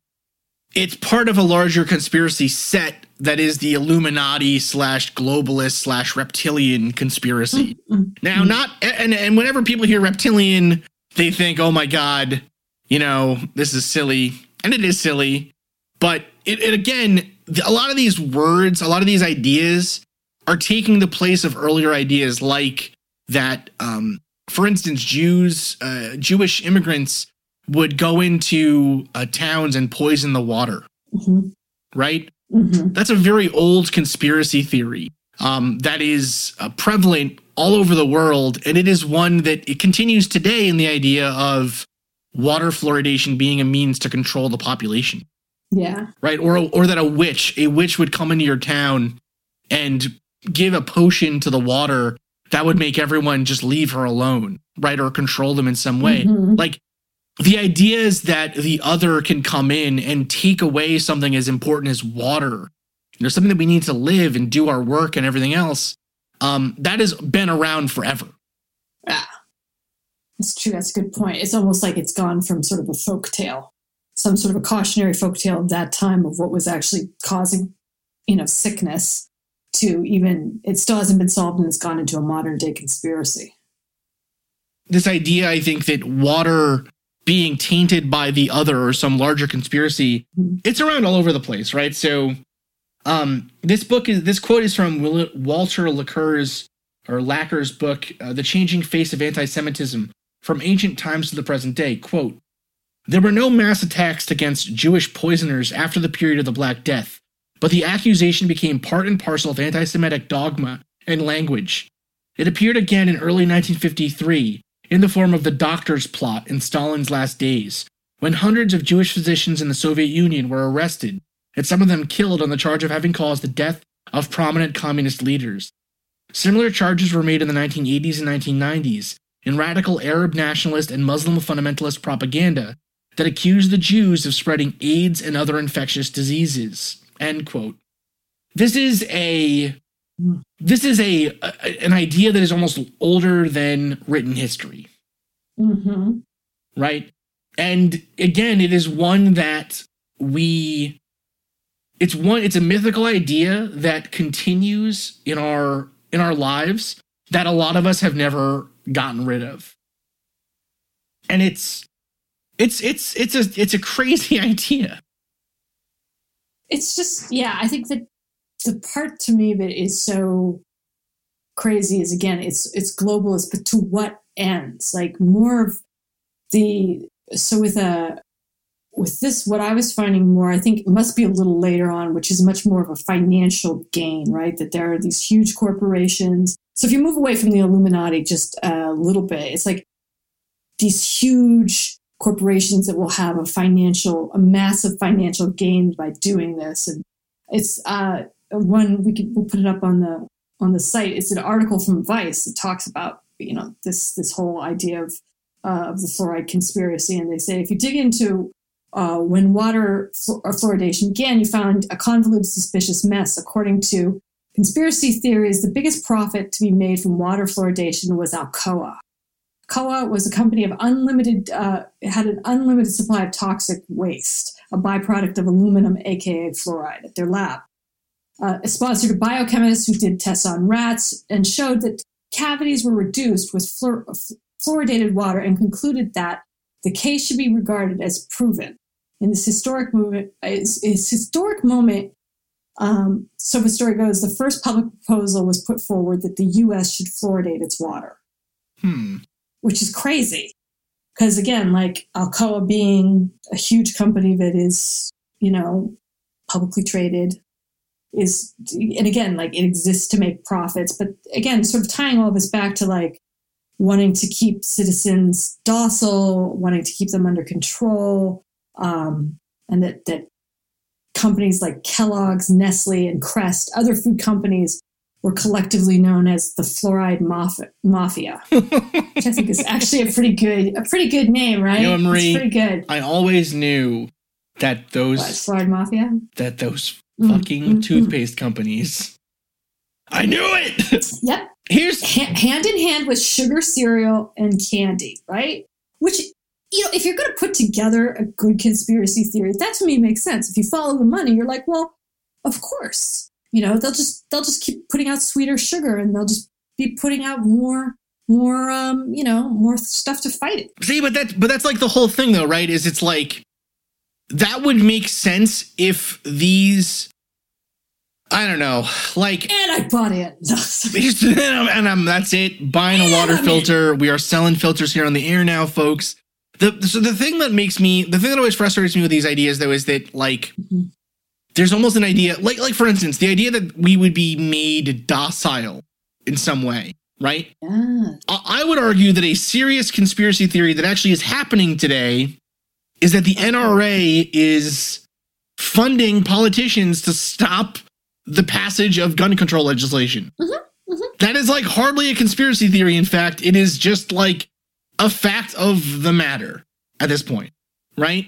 [SPEAKER 2] it's part of a larger conspiracy set that is the Illuminati slash globalist slash reptilian conspiracy.
[SPEAKER 1] Mm,
[SPEAKER 2] Now, not and and whenever people hear reptilian, they think, "Oh my god, you know, this is silly," and it is silly. But it, it again, a lot of these words, a lot of these ideas, are taking the place of earlier ideas, like that. Um, for instance, Jews, uh, Jewish immigrants would go into uh, towns and poison the water.
[SPEAKER 1] mhm,
[SPEAKER 2] Right?
[SPEAKER 1] Mhm.
[SPEAKER 2] That's a very old conspiracy theory um, that is uh, prevalent all over the world, and it is one that it continues today in the idea of water fluoridation being a means to control the population,
[SPEAKER 1] Yeah.
[SPEAKER 2] right? Or or that a witch, a witch would come into your town and give a potion to the water that would make everyone just leave her alone, right? Or control them in some way.
[SPEAKER 1] Mhm.
[SPEAKER 2] Like the idea is that the other can come in and take away something as important as water, you know, something that we need to live and do our work and everything else. Um, that has been around forever.
[SPEAKER 1] Yeah. That's true. That's a good point. It's almost like it's gone from sort of a folk tale, some sort of a cautionary folk tale of that time of what was actually causing, you know, sickness to even, it still hasn't been solved and it's gone into a modern day conspiracy.
[SPEAKER 2] This idea, I think, that water being tainted by the other or some larger conspiracy,
[SPEAKER 1] Mhm.
[SPEAKER 2] it's around all over the place, right? So, um, this book is this quote is from Will- Walter Laqueur's or Laqueur's book, uh, "The Changing Face of Anti-Semitism: From Ancient Times to the Present Day." Quote: There were no mass attacks against Jewish poisoners after the period of the Black Death, but the accusation became part and parcel of anti Semitic dogma and language. It appeared again in early 1953 in the form of the doctor's plot in Stalin's last days, when hundreds of Jewish physicians in the Soviet Union were arrested, and some of them killed on the charge of having caused the death of prominent communist leaders. Similar charges were made in the 1980s and 1990s in radical Arab nationalist and Muslim fundamentalist propaganda that accused the Jews of spreading AIDS and other infectious diseases. End quote. This is a this is a, a an idea that is almost older than written history,
[SPEAKER 1] Mm-hmm.
[SPEAKER 2] right? And again, it is one that we it's one it's a mythical idea that continues in our in our lives that a lot of us have never gotten rid of. And it's it's it's it's a it's a crazy idea.
[SPEAKER 1] It's just, yeah, I think that the part to me that is so crazy is again, it's it's globalist, but to what ends? Like more of the so with a with this, what I was finding more, I think it must be a little later on, which is much more of a financial gain, right? That there are these huge corporations. So if you move away from the Illuminati just a little bit, it's like these huge corporations that will have a financial, a massive financial gain by doing this. And it's uh, one we we'll put it up on the on the site. It's an article from Vice that talks about you know this this whole idea of uh, of the fluoride conspiracy, and they say if you dig into uh, when water or fluoridation began, you found a convoluted, suspicious mess. According to conspiracy theories, the biggest profit to be made from water fluoridation was Alcoa. Alcoa was a company of unlimited, uh, had an unlimited supply of toxic waste, a byproduct of aluminum, aka fluoride, at their lab. Uh, sponsored biochemist who did tests on rats and showed that cavities were reduced with fluor- fluoridated water and concluded that the case should be regarded as proven. In this historic movement, is historic moment, um, so the story goes, the first public proposal was put forward that the U.S. should fluoridate its water,
[SPEAKER 2] Hmm.
[SPEAKER 1] which is crazy. Because again, like Alcoa being a huge company that is, you know, publicly traded, is, and again, like it exists to make profits. But again, sort of tying all of this back to like wanting to keep citizens docile, wanting to keep them under control, um, and that that companies like Kellogg's, Nestle, and Crest, other food companies, were collectively known as the fluoride maf- mafia, which I think is actually a pretty good a pretty good name, right?
[SPEAKER 2] You know, Marie,
[SPEAKER 1] it's pretty good.
[SPEAKER 2] I always knew that those
[SPEAKER 1] What, fluoride mafia?
[SPEAKER 2] that those fucking
[SPEAKER 1] mm, mm.
[SPEAKER 2] toothpaste companies. I knew it.
[SPEAKER 1] Yep,
[SPEAKER 2] Here's
[SPEAKER 1] ha- hand in hand with sugar cereal and candy, right? Which you know, if you're going to put together a good conspiracy theory, that to me makes sense. If you follow the money, you're like, well, of course. You know, they'll just they'll just keep putting out sweeter sugar, and they'll just be putting out more more um you know more stuff to fight it.
[SPEAKER 2] see, but that but that's like the whole thing though, right? Is it's like that would make sense if these I don't know, like
[SPEAKER 1] And I bought it.
[SPEAKER 2] And I'm, and I'm that's it. Buying a water
[SPEAKER 1] I'm in.
[SPEAKER 2] filter. We are selling filters here on the air now, folks. The so the thing that makes me the thing that always frustrates me with these ideas though is that like
[SPEAKER 1] Mhm.
[SPEAKER 2] there's almost an idea like like for instance the idea that we would be made docile in some way, right?
[SPEAKER 1] yeah.
[SPEAKER 2] I I would argue that a serious conspiracy theory that actually is happening today is that the NRA is funding politicians to stop the passage of gun control legislation.
[SPEAKER 1] Mhm, mhm.
[SPEAKER 2] That is like hardly a conspiracy theory. In fact, it is just like a fact of the matter at this point, right?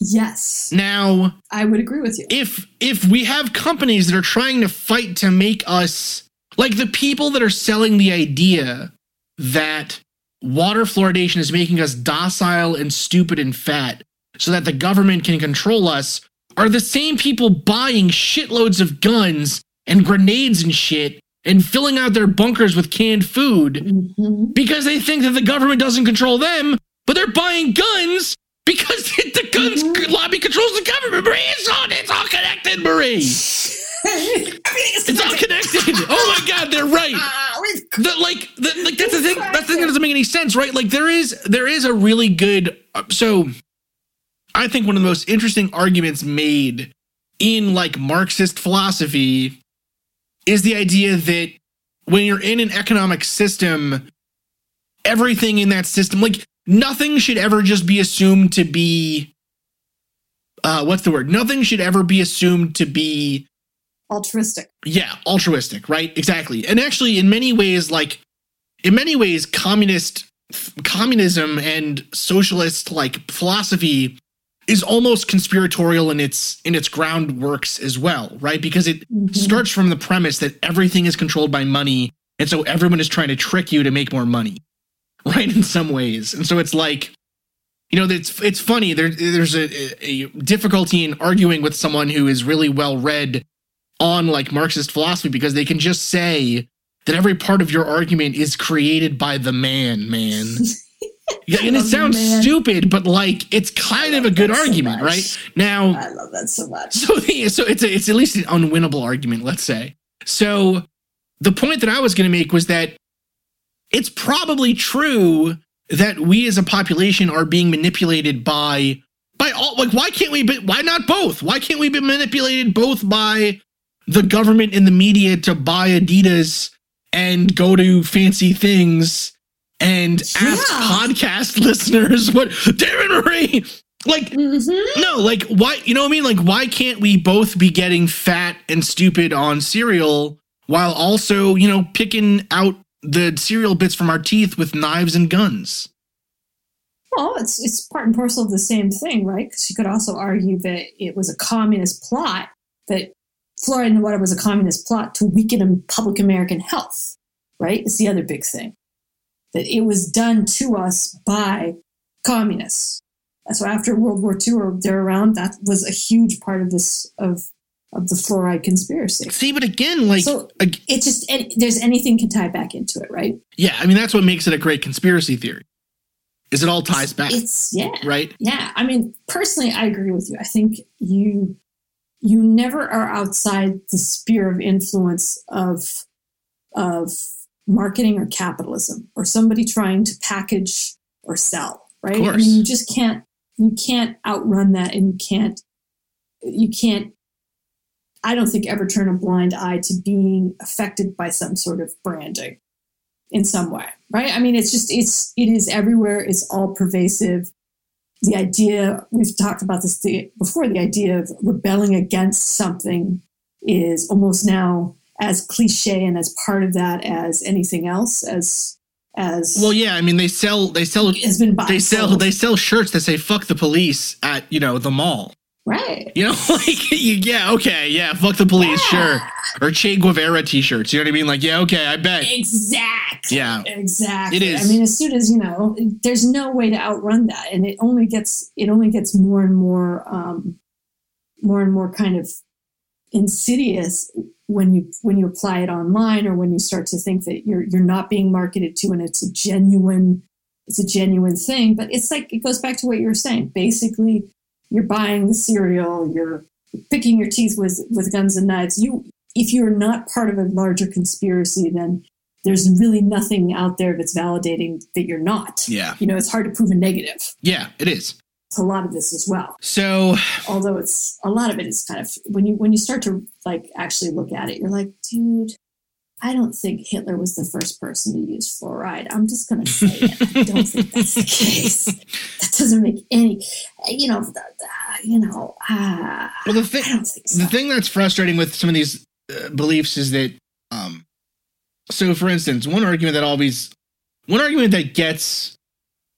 [SPEAKER 1] Yes,
[SPEAKER 2] Now,
[SPEAKER 1] I would agree with you.
[SPEAKER 2] if if we have companies that are trying to fight to make us like the people that are selling the idea that water fluoridation is making us docile and stupid and fat so that the government can control us are the same people buying shitloads of guns and grenades and shit and filling out their bunkers with canned food
[SPEAKER 1] Mhm.
[SPEAKER 2] because they think that the government doesn't control them, but they're buying guns because the guns
[SPEAKER 1] Mhm.
[SPEAKER 2] lobby controls the government. Marie, it's all, it's all connected, Marie. It's all connected. Oh my God, they're right.
[SPEAKER 1] Ah,
[SPEAKER 2] The, like, the, like that's the thing. That's the thing that doesn't make any sense, right? Like, there is there is a really good. uh, So, I think one of the most interesting arguments made in like Marxist philosophy is the idea that when you're in an economic system, everything in that system, like nothing should ever just be assumed to be. Uh, what's the word? Nothing should ever be assumed to be
[SPEAKER 1] altruistic.
[SPEAKER 2] yeah, altruistic, right? Exactly. And actually, in many ways, like in many ways, communist communism and socialist like philosophy is almost conspiratorial in its in its groundworks as well, right? Because it
[SPEAKER 1] Mhm.
[SPEAKER 2] starts from the premise that everything is controlled by money, and so everyone is trying to trick you to make more money, right? In some ways, and so it's like, you know, it's it's funny. There, there's a, a difficulty in arguing with someone who is really well read on like Marxist philosophy because they can just say that every part of your argument is created by the man, man. Yeah, and it sounds
[SPEAKER 1] man.
[SPEAKER 2] stupid, but like it's kind of a good
[SPEAKER 1] that so
[SPEAKER 2] argument, right? Now,
[SPEAKER 1] I love that so much.
[SPEAKER 2] so the, so it's a, it's at least an unwinnable argument, let's say. So the point that I was going to make was that it's probably true that we as a population are being manipulated by by all like why can't we be why not both? Why can't we be manipulated both by the government and the media to buy Adidas and go to fancy things and ask podcast listeners what Darren Marie like
[SPEAKER 1] Mhm.
[SPEAKER 2] no, like why you know what I mean? Like why can't we both be getting fat and stupid on cereal while also, you know, picking out the cereal bits from our teeth with knives and guns?
[SPEAKER 1] Well, it's it's part and parcel of the same thing, right? Because you could also argue that it was a communist plot that fluoride in the water was a communist plot to weaken public American health, right? It's the other big thing that it was done to us by communists. So after World War II or there around, that was a huge part of this of of the fluoride conspiracy.
[SPEAKER 2] See, but again, like,
[SPEAKER 1] So-
[SPEAKER 2] ag-
[SPEAKER 1] It's just any, there's anything can tie back into it, right?
[SPEAKER 2] yeah, I mean, that's what makes it a great conspiracy theory. Is it all ties back,
[SPEAKER 1] It's yeah,
[SPEAKER 2] right?
[SPEAKER 1] yeah. I mean, personally, I agree with you. I think you you never are outside the sphere of influence of of marketing or capitalism or somebody trying to package or sell, right? I mean, you just can't you can't outrun that, and you can't you can't. I don't think ever turn a blind eye to being affected by some sort of branding in some way, right? I mean, it's just it's it is everywhere. It's all pervasive. The idea we've talked about this before. The idea of rebelling against something is almost now as cliche and as part of that as anything else. As as
[SPEAKER 2] Well, yeah, I mean, they sell, they sell,
[SPEAKER 1] has been
[SPEAKER 2] they sell,
[SPEAKER 1] sold.
[SPEAKER 2] they sell shirts that say "fuck the police" at you know the mall.
[SPEAKER 1] Right.
[SPEAKER 2] You know, like, you, yeah, okay, yeah, fuck the police,
[SPEAKER 1] Yeah.
[SPEAKER 2] sure, or Che Guevara T-shirts. You know what I mean? Like, yeah, okay, I bet.
[SPEAKER 1] Exactly.
[SPEAKER 2] Yeah.
[SPEAKER 1] Exactly.
[SPEAKER 2] It is.
[SPEAKER 1] I mean, as soon as you know, there's no way to outrun that, and it only gets it only gets more and more, um, more and more kind of insidious when you when you apply it online or when you start to think that you're you're not being marketed to, and it's a genuine it's a genuine thing. But it's like it goes back to what you were saying. Basically, you're buying the cereal, you're picking your teeth with with guns and knives. You if you're not part of a larger conspiracy, then there's really nothing out there that's validating that you're not.
[SPEAKER 2] Yeah,
[SPEAKER 1] You know, it's hard to prove a negative.
[SPEAKER 2] yeah, it is.
[SPEAKER 1] It's a lot of this as well.
[SPEAKER 2] So,
[SPEAKER 1] Although it's a lot of it is kind of when you when you start to like actually look at it, you're like, dude, I don't think Hitler was the first person to use fluoride. I'm just gonna say it. I don't think that's the case. That doesn't make any, you know, you know. Uh,
[SPEAKER 2] well, the thing,
[SPEAKER 1] I don't think so.
[SPEAKER 2] the thing that's frustrating with some of these uh, beliefs is that um so for instance one argument that always one argument that gets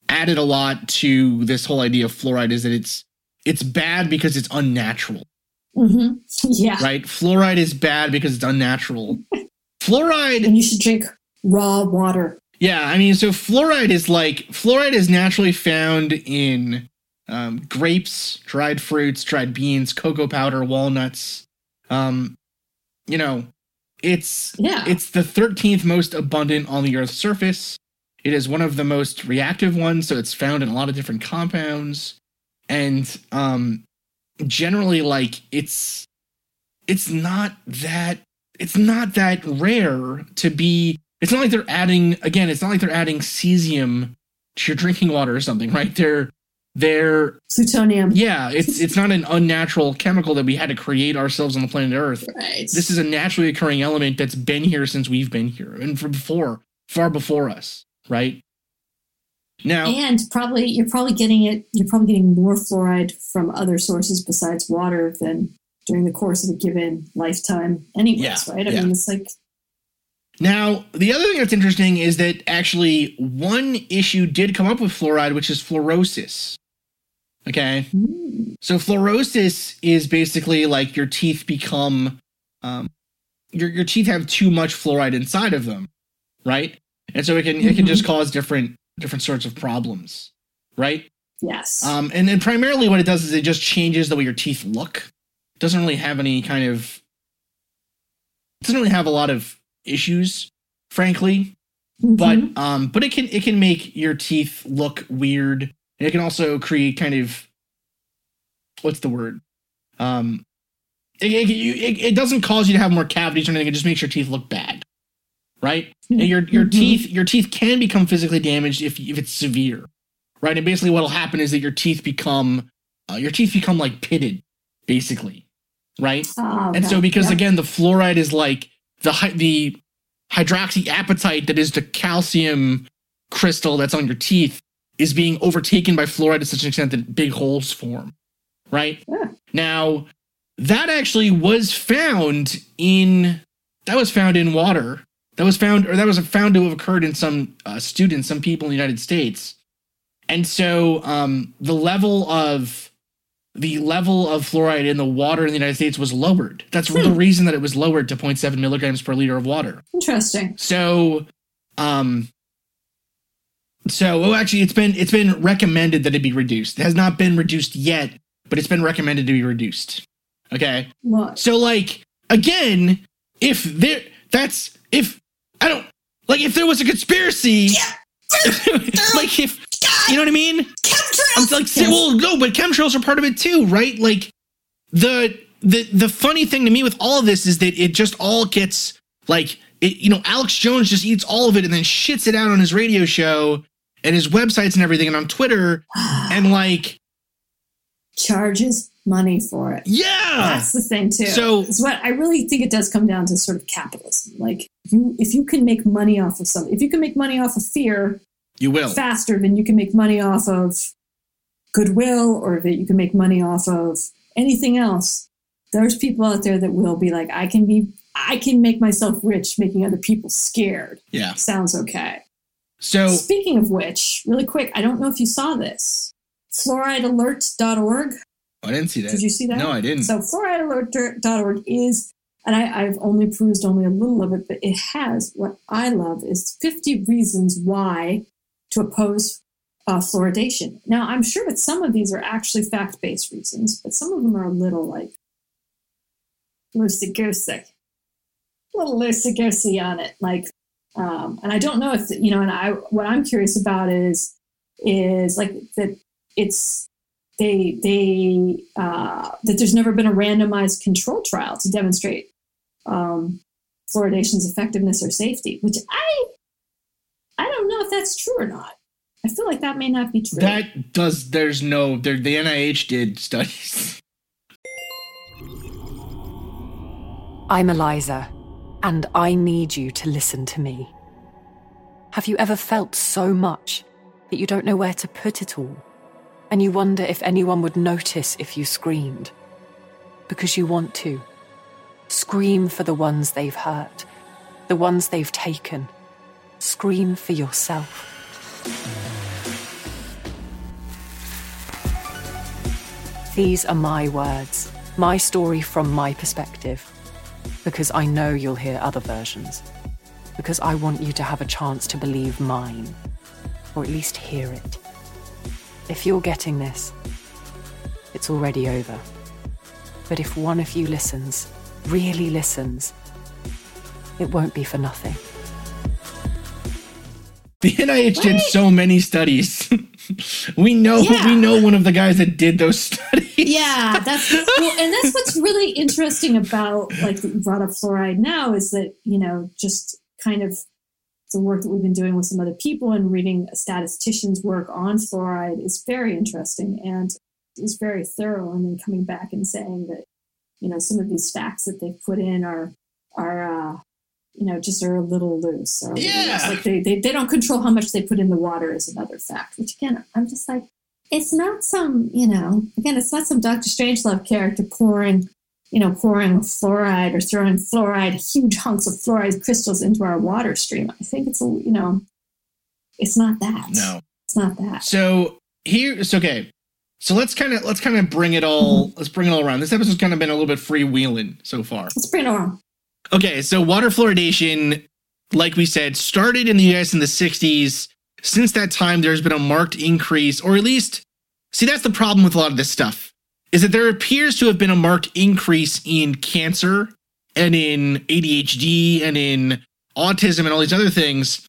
[SPEAKER 2] added a lot to this whole idea of fluoride is that it's it's bad because it's unnatural
[SPEAKER 1] Mm-hmm. Yeah,
[SPEAKER 2] right fluoride is bad because it's unnatural fluoride
[SPEAKER 1] and you should drink raw water.
[SPEAKER 2] yeah i mean so fluoride is like fluoride is naturally found in um, grapes dried fruits dried beans cocoa powder walnuts. Um you know it's
[SPEAKER 1] Yeah,
[SPEAKER 2] it's the 13th most abundant on the earth's surface. It is one of the most reactive ones so it's found in a lot of different compounds. And um generally like it's it's not that it's not that rare to be it's not like they're adding again it's not like they're adding cesium to your drinking water or something right they're they're
[SPEAKER 1] plutonium.
[SPEAKER 2] yeah it's it's not an unnatural chemical that we had to create ourselves on the planet earth
[SPEAKER 1] Right.
[SPEAKER 2] this is a naturally occurring element that's been here since we've been here and from before far before us right now
[SPEAKER 1] and probably you're probably getting it. You're probably getting more fluoride from other sources besides water than during the course of a given lifetime. Anyways,
[SPEAKER 2] Yeah,
[SPEAKER 1] right? I
[SPEAKER 2] yeah.
[SPEAKER 1] mean, it's like
[SPEAKER 2] now the other thing that's interesting is that actually one issue did come up with fluoride which is fluorosis okay
[SPEAKER 1] hmm,
[SPEAKER 2] So fluorosis is basically like your teeth become, um, your your teeth have too much fluoride inside of them, right? And so it can it can just cause different different sorts of problems, right?
[SPEAKER 1] yes,
[SPEAKER 2] Um, and then primarily what it does is it just changes the way your teeth look. Doesn't really have any kind of doesn't really have a lot of issues, frankly. But
[SPEAKER 1] Mhm.
[SPEAKER 2] um but it can it can make your teeth look weird. And it can also create kind of what's the word? Um it, it, you- it, it doesn't cause you to have more cavities or anything. It just makes your teeth look bad right? And your your
[SPEAKER 1] Mhm.
[SPEAKER 2] teeth your teeth can become physically damaged if if it's severe right? And basically what'll happen is that your teeth become uh, your teeth become like pitted basically right?
[SPEAKER 1] Ah,
[SPEAKER 2] and so because
[SPEAKER 1] Yeah.
[SPEAKER 2] again the fluoride is like the the hydroxyapatite that is the calcium crystal that's on your teeth is being overtaken by fluoride to such an extent that big holes form right?
[SPEAKER 1] Yeah.
[SPEAKER 2] now that actually was found in that was found in water. That was found or that was found to have occurred in some uh, students some people in the united states. And so um, the level of the level of fluoride in the water in the United States was lowered. That's the
[SPEAKER 1] Hmm.
[SPEAKER 2] reason that it was lowered to 0.7 milligrams per liter of water.
[SPEAKER 1] interesting.
[SPEAKER 2] So, um, so oh, actually, it's been it's been recommended that it be reduced. It has not been reduced yet, but it's been recommended to be reduced. Okay.
[SPEAKER 1] What?
[SPEAKER 2] So like again, if there that's if I don't like if there was a conspiracy like if you know what I mean? I'm like
[SPEAKER 1] Yes.
[SPEAKER 2] well no, but chemtrails are part of it too, right? Like the the the funny thing to me with all of this is that it just all gets like it, you know, Alex Jones just eats all of it and then shits it out on his radio show and his websites and everything and on Twitter and like
[SPEAKER 1] charges money for it.
[SPEAKER 2] yeah.
[SPEAKER 1] That's the thing too.
[SPEAKER 2] So-
[SPEAKER 1] it's what I really think it does come down to sort of capitalism. Like you, if you can make money off of something, if you can make money off of fear
[SPEAKER 2] You will.
[SPEAKER 1] faster than you can make money off of goodwill, or that you can make money off of anything else, there's people out there that will be like, I can be, I can make myself rich making other people scared.
[SPEAKER 2] Yeah.
[SPEAKER 1] Sounds okay.
[SPEAKER 2] So
[SPEAKER 1] Speaking of which, really quick, I don't know if you saw this. Fluoridealert.org.
[SPEAKER 2] I didn't see that.
[SPEAKER 1] Did you see that?
[SPEAKER 2] No, I didn't.
[SPEAKER 1] So fluoridealert.org is, and I, I've only perused only a little of it, but it has what I love is 50 reasons why to oppose uh, fluoridation. Now, I'm sure that some of these are actually fact based reasons, but some of them are a little like loosey goosey, a little loosey goosey on it. Like, um, and I don't know if you know. And I, what I'm curious about is, is like that it's they they uh, that there's never been a randomized control trial to demonstrate um, fluoridation's effectiveness or safety, which I I don't know if that's true or not. I feel like that may not be true.
[SPEAKER 2] that does there's no there the NIH did studies.
[SPEAKER 4] I'm Eliza, and I need you to listen to me. Have you ever felt so much that you don't know where to put it all? And you wonder if anyone would notice if you screamed? Because you want to. Scream for the ones they've hurt, the ones they've taken. Scream for yourself. These are my words, my story from my perspective because I know you'll hear other versions. Because I want you to have a chance to believe mine, or at least hear it. If you're getting this, it's already over. But if one of you listens, really listens, it won't be for nothing.
[SPEAKER 2] The NIH did so many studies. we know
[SPEAKER 1] Yeah.
[SPEAKER 2] we know one of the guys that did those studies.
[SPEAKER 1] yeah, that's well, and that's what's really interesting about like you brought up fluoride now is that you know just kind of the work that we've been doing with some other people and reading a statistician's work on fluoride is very interesting and is very thorough and then coming back and saying that you know some of these facts that they've put in are are uh you know just are a little loose or
[SPEAKER 2] Yeah.
[SPEAKER 1] loose. like they, they they don't control how much they put in the water is another fact which again i'm just like it's not some, you know, again, it's not some Dr. Strangelove character pouring, you know, pouring fluoride or throwing fluoride, huge hunks of fluoride crystals into our water stream. I think it's, a, you know, it's not that.
[SPEAKER 2] No.
[SPEAKER 1] It's not that.
[SPEAKER 2] So here it's okay. So let's kind of let's kind of bring it all mm-hmm. let's bring it all around. This episode's kind of been a little bit freewheeling so far.
[SPEAKER 1] Let's bring it on.
[SPEAKER 2] Okay, so water fluoridation, like we said, started in the US in the 60s. Since that time, there's been a marked increase, or at least, see, that's the problem with a lot of this stuff, is that there appears to have been a marked increase in cancer and in ADHD and in autism and all these other things.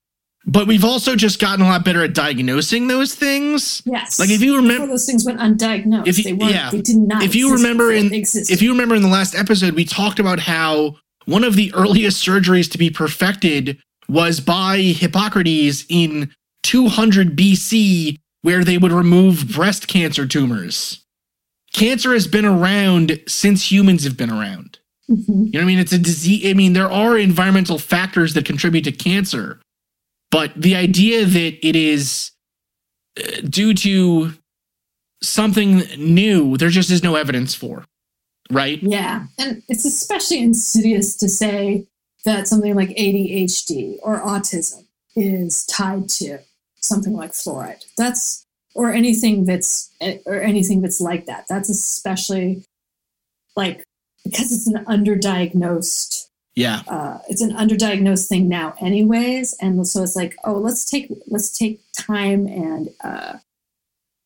[SPEAKER 2] But we've also just gotten a lot better at diagnosing those things.
[SPEAKER 1] Yes.
[SPEAKER 2] Like if you remember,
[SPEAKER 1] those things went undiagnosed,
[SPEAKER 2] If you-
[SPEAKER 1] they weren't,
[SPEAKER 2] yeah.
[SPEAKER 1] they did not
[SPEAKER 2] if you
[SPEAKER 1] exist
[SPEAKER 2] remember in if you remember in the last episode we talked about how one of the earliest surgeries to be perfected was by hippocrates in 200 bc where they would remove breast cancer tumors cancer has been around since humans have been around
[SPEAKER 1] Mhm.
[SPEAKER 2] you know what i mean it's a disease i mean there are environmental factors that contribute to cancer but the idea that it is uh, due to something new there just is no evidence for right
[SPEAKER 1] Yeah, and it's especially insidious to say that something like ADHD or autism is tied to something like fluoride. That's or anything that's or anything that's like that. That's especially like because it's an underdiagnosed
[SPEAKER 2] yeah
[SPEAKER 1] uh, it's an underdiagnosed thing now anyways and so it's like oh let's take let's take time and uh,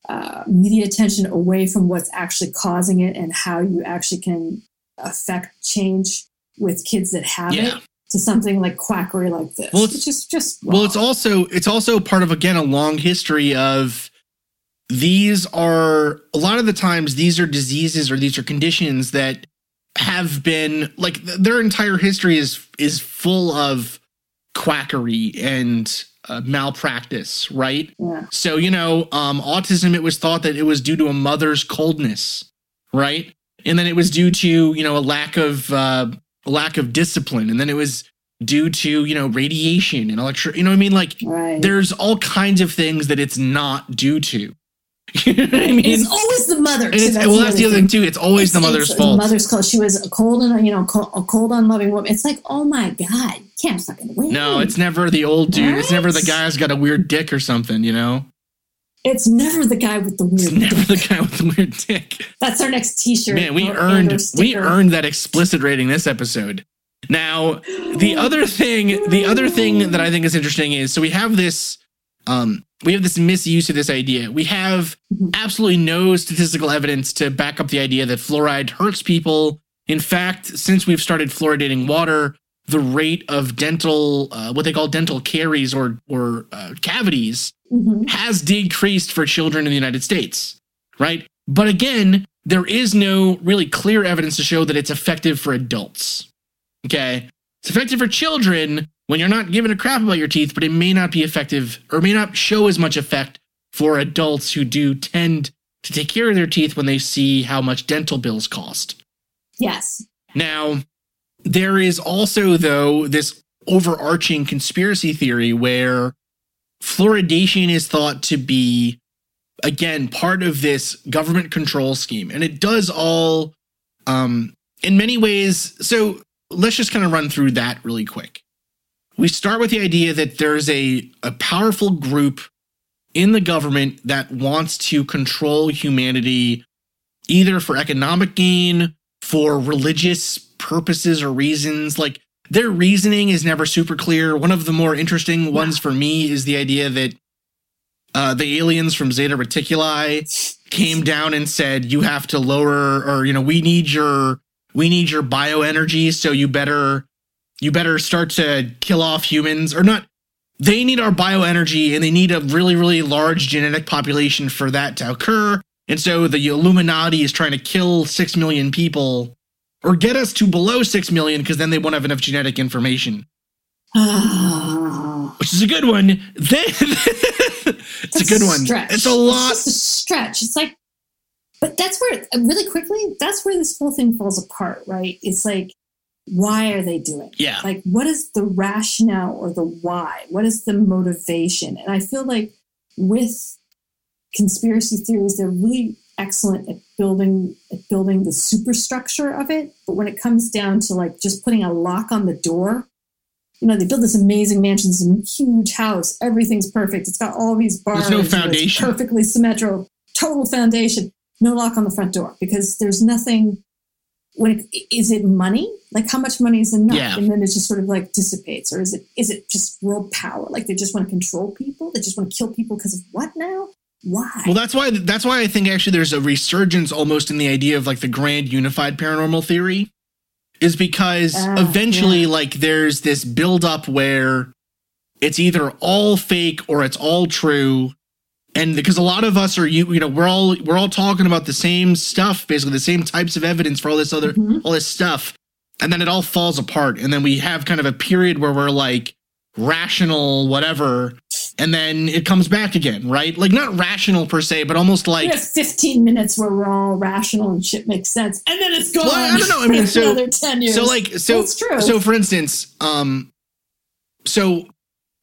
[SPEAKER 1] uh, media attention away from what's actually causing it and how you actually can affect change with kids that have
[SPEAKER 2] Yeah.
[SPEAKER 1] it to something like quackery like this,
[SPEAKER 2] Well, it's-
[SPEAKER 1] is just
[SPEAKER 2] Well, it's also it's also part of again a long history of these are a lot of the times these are diseases or these are conditions that have been like th- their entire history is is full of quackery and uh, malpractice, right?
[SPEAKER 1] yeah.
[SPEAKER 2] So, you know, um, autism, it was thought that it was due to a mother's coldness, right? And then it was due to, you know, a lack of, uh, a lack of discipline. And then it was due to, you know, radiation and electric, you know what I mean? Like,
[SPEAKER 1] right.
[SPEAKER 2] there's all kinds of things that it's not due to. you know what I mean?
[SPEAKER 1] it's always the mother. Too.
[SPEAKER 2] it's, well, that's the other thing, too. It's always the mother's
[SPEAKER 1] it's
[SPEAKER 2] fault.
[SPEAKER 1] The mother's cold. She was a cold and you know cold, a cold, unloving woman. It's like, oh my god, you can't fucking win.
[SPEAKER 2] no, it's never the old dude. It's never the guy who's got a weird dick or something, you know?
[SPEAKER 1] it's never the guy with the
[SPEAKER 2] It's
[SPEAKER 1] weird.
[SPEAKER 2] never the guy with the weird dick.
[SPEAKER 1] That's our next T-shirt.
[SPEAKER 2] Man, we earned we earned that explicit rating this episode. Now, the other thing, the other thing that I think is interesting is so we have this um we have this misuse of this idea. We have
[SPEAKER 1] Mhm.
[SPEAKER 2] absolutely no statistical evidence to back up the idea that fluoride hurts people. In fact, since we've started fluoridating water, the rate of dental uh, what they call dental caries or or uh, cavities
[SPEAKER 1] Mhm.
[SPEAKER 2] has decreased for children in the United States, right? But again, there is no really clear evidence to show that it's effective for adults. Okay. It's effective for children when you're not giving a crap about your teeth, but it may not be effective or may not show as much effect for adults who do tend to take care of their teeth when they see how much dental bills cost.
[SPEAKER 1] Yes.
[SPEAKER 2] Now, there is also, though, this overarching conspiracy theory where fluoridation is thought to be, again, part of this government control scheme. And it does all, um, in many ways. So let's just kind of run through that really quick. We start with the idea that there's a, a powerful group in the government that wants to control humanity either for economic gain for religious purposes or reasons. Like their reasoning is never super clear. One of the more interesting ones for me is the idea that uh, the aliens from Zeta Reticuli came down and said, "You have to lower, or you know, we need your we need your bioenergy, so you better you better start to kill off humans, or not." They need our bioenergy, and they need a really really large genetic population for that to occur. And so the Illuminati is trying to kill 6 million people or get us to below 6 million because then they won't have enough genetic information, which is a good one. They, it's a
[SPEAKER 1] that's
[SPEAKER 2] good one.
[SPEAKER 1] Stretch.
[SPEAKER 2] It's a lot.
[SPEAKER 1] It's a stretch. It's like, but that's where really quickly. That's where this whole thing falls apart, right? It's like, why are they doing? it?
[SPEAKER 2] Yeah.
[SPEAKER 1] Like, what is the rationale or the why? What is the motivation? And I feel like with conspiracy theories, they're really excellent at building at building the superstructure of it. But when it comes down to like just putting a lock on the door, you know, they build this amazing mansion, this huge house, everything's perfect. It's got all these bars,
[SPEAKER 2] There's no foundation.
[SPEAKER 1] perfectly symmetrical, total foundation, no lock on the front door because there's nothing. When it, is it money? Like how much money is enough?
[SPEAKER 2] Yeah.
[SPEAKER 1] And then it just sort of like dissipates, or is it is it just world power? Like they just want to control people? They just want to kill people because of what now? Why?
[SPEAKER 2] Well, that's why that's why I think actually there's a resurgence almost in the idea of like the grand unified paranormal theory is because
[SPEAKER 1] Ah,
[SPEAKER 2] eventually
[SPEAKER 1] yeah.
[SPEAKER 2] like there's this build up where it's either all fake or it's all true and because a lot of us are you you know we're all we're all talking about the same stuff basically the same types of evidence for all this other
[SPEAKER 1] Mhm.
[SPEAKER 2] all this stuff and then it all falls apart and then we have kind of a period where we're like rational whatever and then it comes back again right like not rational per se but almost like
[SPEAKER 1] have 15 minutes where we're all rational and shit makes sense, and then it's gone.
[SPEAKER 2] Well, I don't know. I mean, so-
[SPEAKER 1] another 10 years.
[SPEAKER 2] so like so
[SPEAKER 1] That's true.
[SPEAKER 2] so for instance um so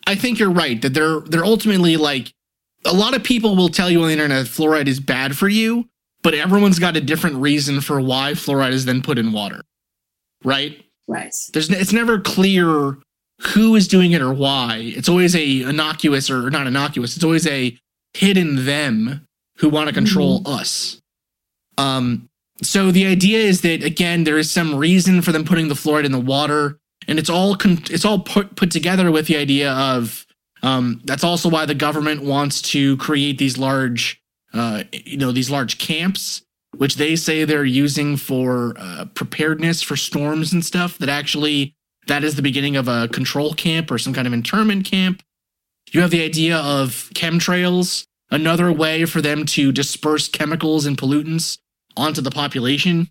[SPEAKER 2] i think you're right that they're they're ultimately like a lot of people will tell you on the internet that fluoride is bad for you but everyone's got a different reason for why fluoride is then put in water right?
[SPEAKER 1] Right.
[SPEAKER 2] there's it's never clear who is doing it or why. It's always a innocuous or not innocuous it's always a hidden them who want to control us. Um so the idea is that again there is some reason for them putting the fluoride in the water and it's all con- it's all put put together with the idea of um that's also why the government wants to create these large uh, you know, these large camps, which they say they're using for uh, preparedness for storms and stuff. That actually that is the beginning of a control camp or some kind of internment camp. You have the idea of chemtrails, another way for them to disperse chemicals and pollutants onto the population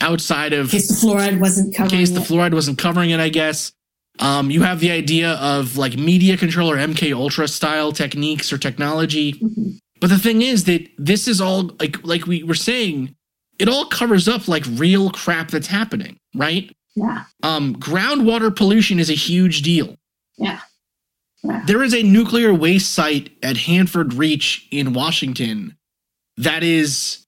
[SPEAKER 2] outside of
[SPEAKER 1] In case the fluoride wasn't
[SPEAKER 2] in
[SPEAKER 1] covering
[SPEAKER 2] case the fluoride wasn't covering it, I guess. Um, you have the idea of like media control or MK Ultra style techniques or technology.
[SPEAKER 1] Mhm.
[SPEAKER 2] But the thing is that this is all like like we were saying, it all covers up like real crap that's happening, right?
[SPEAKER 1] Yeah.
[SPEAKER 2] Um, groundwater pollution is a huge deal.
[SPEAKER 1] Yeah. Yeah.
[SPEAKER 2] There is a nuclear waste site at Hanford Reach in Washington that is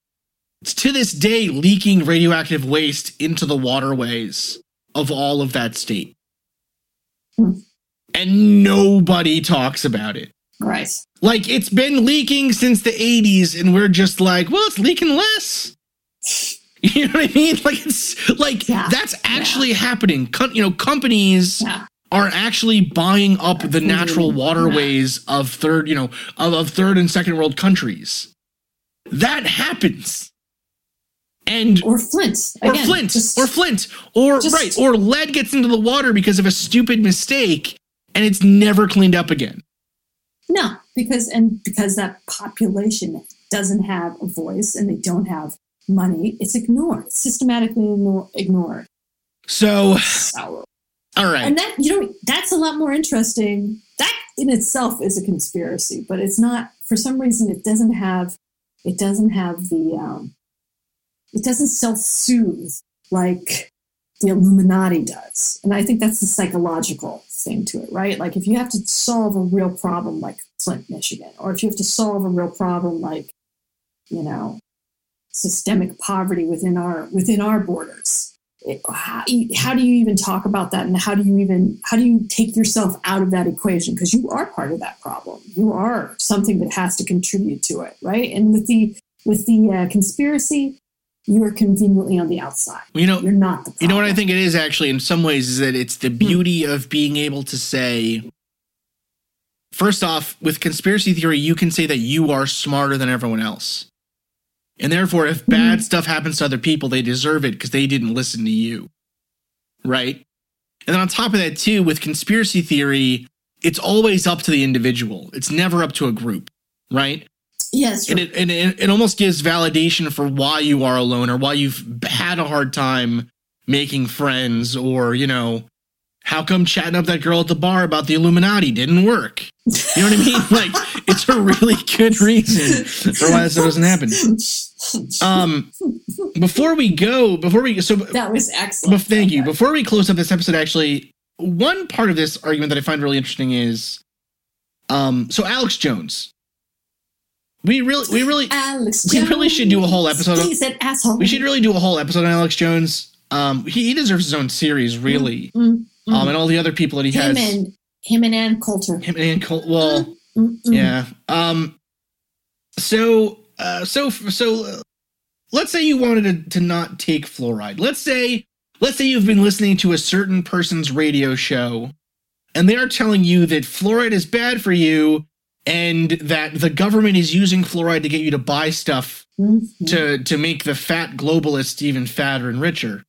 [SPEAKER 2] to this day leaking radioactive waste into the waterways of all of that state. And nobody talks about it.
[SPEAKER 1] Right.
[SPEAKER 2] Like it's been leaking since the 80s, and we're just like, well, it's leaking less. You know what I mean? Like it's like
[SPEAKER 1] Yeah.
[SPEAKER 2] that's actually happening. Com- you know, companies
[SPEAKER 1] Yeah.
[SPEAKER 2] are actually buying up the
[SPEAKER 1] Absolutely.
[SPEAKER 2] natural waterways of third, you know, of, of third and second world countries. That happens. And
[SPEAKER 1] Or Flint.
[SPEAKER 2] or Flint,
[SPEAKER 1] just-
[SPEAKER 2] or Flint, or
[SPEAKER 1] just-
[SPEAKER 2] right, or lead gets into the water because of a stupid mistake, and it's never cleaned up again.
[SPEAKER 1] No, because and because that population doesn't have a voice and they don't have money, it's ignored. It's systematically ignored.
[SPEAKER 2] So,
[SPEAKER 1] So,
[SPEAKER 2] all right,
[SPEAKER 1] and that you know that's a lot more interesting. That in itself is a conspiracy, but it's not. For some reason, it doesn't have. It doesn't have the. Um, it doesn't self-soothe like the Illuminati does, and I think that's the psychological thing to it, right? Like if you have to solve a real problem like Flint, Michigan, or if you have to solve a real problem like, you know, systemic poverty within our within our borders. It, how, how do you even talk about that and how do you even how do you take yourself out of that equation because you are part of that problem you are something that has to contribute to it right and with the with the uh, conspiracy you are conveniently on the outside
[SPEAKER 2] you know,
[SPEAKER 1] you're not the problem.
[SPEAKER 2] you know what I think it is actually in some ways is that it's the hmm. beauty of being able to say. First off, with conspiracy theory, you can say that you are smarter than everyone else. And therefore, if hmm. bad stuff happens to other people, they deserve it because they didn't listen to you. Right? And then on top of that, too, with conspiracy theory, it's always up to the individual. It's never up to a group, right?
[SPEAKER 1] Yes
[SPEAKER 2] And it, and it, it almost gives validation for why you are alone or why you've had a hard time making friends or, you know, how come chatting up that girl at the bar about the Illuminati didn't work? You know what I mean? Like, it's a really good reason for why this doesn't happen. Um, before we go, before we so
[SPEAKER 1] that was excellent
[SPEAKER 2] but thank you. Before we close up this episode, actually, one part of this argument that I find really interesting is, um, so Alex Jones. We really, we really,
[SPEAKER 1] Alex
[SPEAKER 2] we really should do a whole episode on-
[SPEAKER 1] He's an asshole.
[SPEAKER 2] we should really do a whole episode on Alex Jones. Um, he, he deserves his own series, really.
[SPEAKER 1] Mm, mm.
[SPEAKER 2] Um, and all the other people that he
[SPEAKER 1] him
[SPEAKER 2] has.
[SPEAKER 1] and him and Ann Coulter.
[SPEAKER 2] him and Col- well,
[SPEAKER 1] Mm, mm.
[SPEAKER 2] yeah. Um, so, uh, so, so, uh, let's say you wanted to, to not take fluoride. Let's say, let's say you've been listening to a certain person's radio show, and they are telling you that fluoride is bad for you, and that the government is using fluoride to get you to buy stuff
[SPEAKER 1] Mhm.
[SPEAKER 2] to to make the fat globalists even fatter and richer.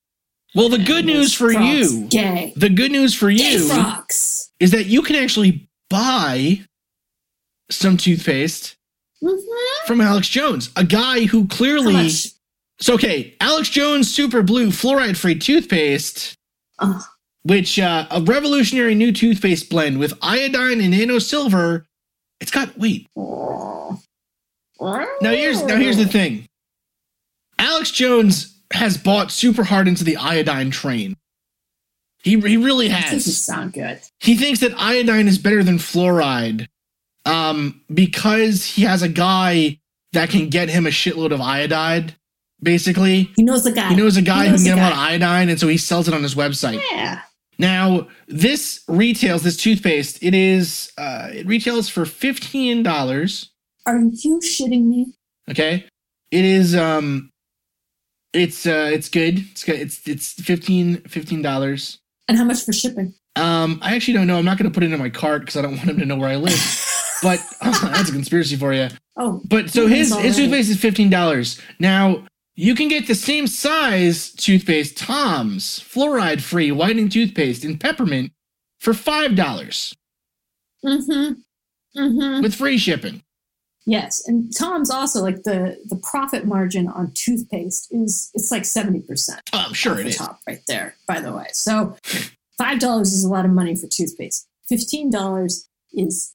[SPEAKER 2] Well, the good news for you,
[SPEAKER 1] Gay.
[SPEAKER 2] the good news for
[SPEAKER 1] Gay
[SPEAKER 2] you
[SPEAKER 1] frogs.
[SPEAKER 2] is that you can actually buy some toothpaste
[SPEAKER 1] Mhm.
[SPEAKER 2] from Alex Jones, a guy who clearly. So, okay, Alex Jones Super Blue Fluoride Free Toothpaste,
[SPEAKER 1] Oh,
[SPEAKER 2] which uh, a revolutionary new toothpaste blend with iodine and nano silver. It's got wait. Now here's now here's the thing. Alex Jones has bought super hard into the iodine train. He he really
[SPEAKER 1] That doesn't
[SPEAKER 2] has.
[SPEAKER 1] sound good.
[SPEAKER 2] He thinks that iodine is better than fluoride, um, because he has a guy that can get him a shitload of iodide. Basically,
[SPEAKER 1] He knows the guy.
[SPEAKER 2] he knows a guy
[SPEAKER 1] He
[SPEAKER 2] who can get him a lot of iodine, and so he sells it on his website.
[SPEAKER 1] Yeah.
[SPEAKER 2] Now, this retails this toothpaste. It is uh, it retails for fifteen dollars.
[SPEAKER 1] Are you shitting me?
[SPEAKER 2] Okay. It is um it's uh it's good. It's good. It's it's 15 $15.
[SPEAKER 1] And how much for shipping?
[SPEAKER 2] Um I actually don't know. I'm not going to put it in my cart cuz I don't want him to know where I live. but that's a conspiracy for you.
[SPEAKER 1] Oh,
[SPEAKER 2] But so his his toothpaste is fifteen dollars. Now you can get the same size toothpaste, Tom's fluoride free whitening toothpaste in peppermint for five dollars
[SPEAKER 1] mm-hmm. Mm-hmm.
[SPEAKER 2] with free shipping.
[SPEAKER 1] Yes, and Tom's also like the the profit margin on toothpaste is it's like seventy percent.
[SPEAKER 2] Oh, I'm sure it
[SPEAKER 1] the
[SPEAKER 2] is.
[SPEAKER 1] top right there. By the way, so five dollars is a lot of money for toothpaste. Fifteen dollars is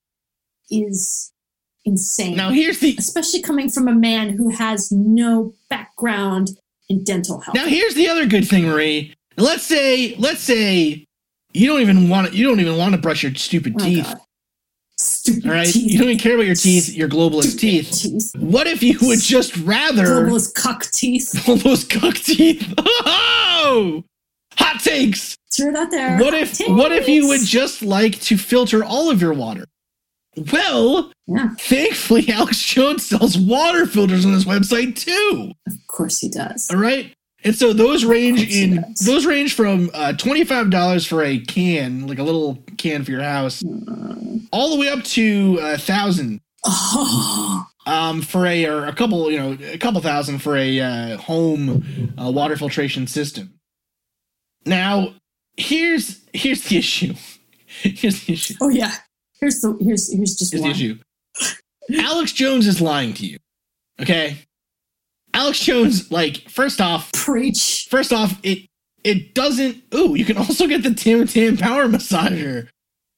[SPEAKER 1] is insane.
[SPEAKER 2] Now here's the
[SPEAKER 1] especially coming from a man who has no background in dental health.
[SPEAKER 2] now here's the other good thing, Marie. Let's say let's say you don't even want to you don't even want to brush your stupid
[SPEAKER 1] Oh,
[SPEAKER 2] teeth.
[SPEAKER 1] God. Stupid
[SPEAKER 2] All right,
[SPEAKER 1] teeth.
[SPEAKER 2] you don't even care about your teeth, your globalist teeth.
[SPEAKER 1] teeth.
[SPEAKER 2] What if you would just rather
[SPEAKER 1] Globalist cuck teeth.
[SPEAKER 2] those cock teeth? Oh, hot takes.
[SPEAKER 1] Throw it out there.
[SPEAKER 2] What if what if you would just like to filter all of your water? Well,
[SPEAKER 1] Yeah,
[SPEAKER 2] thankfully Alex Jones sells water filters on his website too.
[SPEAKER 1] of course he does.
[SPEAKER 2] All right. And so those range in those range from uh, twenty five dollars for a can, like a little can for your house, all the way up to a thousand
[SPEAKER 1] Oh,
[SPEAKER 2] um, for a or a couple, you know, a couple thousand for a uh, home uh, water filtration system. Now, here's here's the issue. here's the issue.
[SPEAKER 1] oh yeah. Here's the here's here's just
[SPEAKER 2] Here's the
[SPEAKER 1] one.
[SPEAKER 2] issue. Alex Jones is lying to you. Okay. Alex Jones, like, first off,
[SPEAKER 1] Preach.
[SPEAKER 2] first off, it it doesn't. Ooh, you can also get the Tim Tam Power Massager.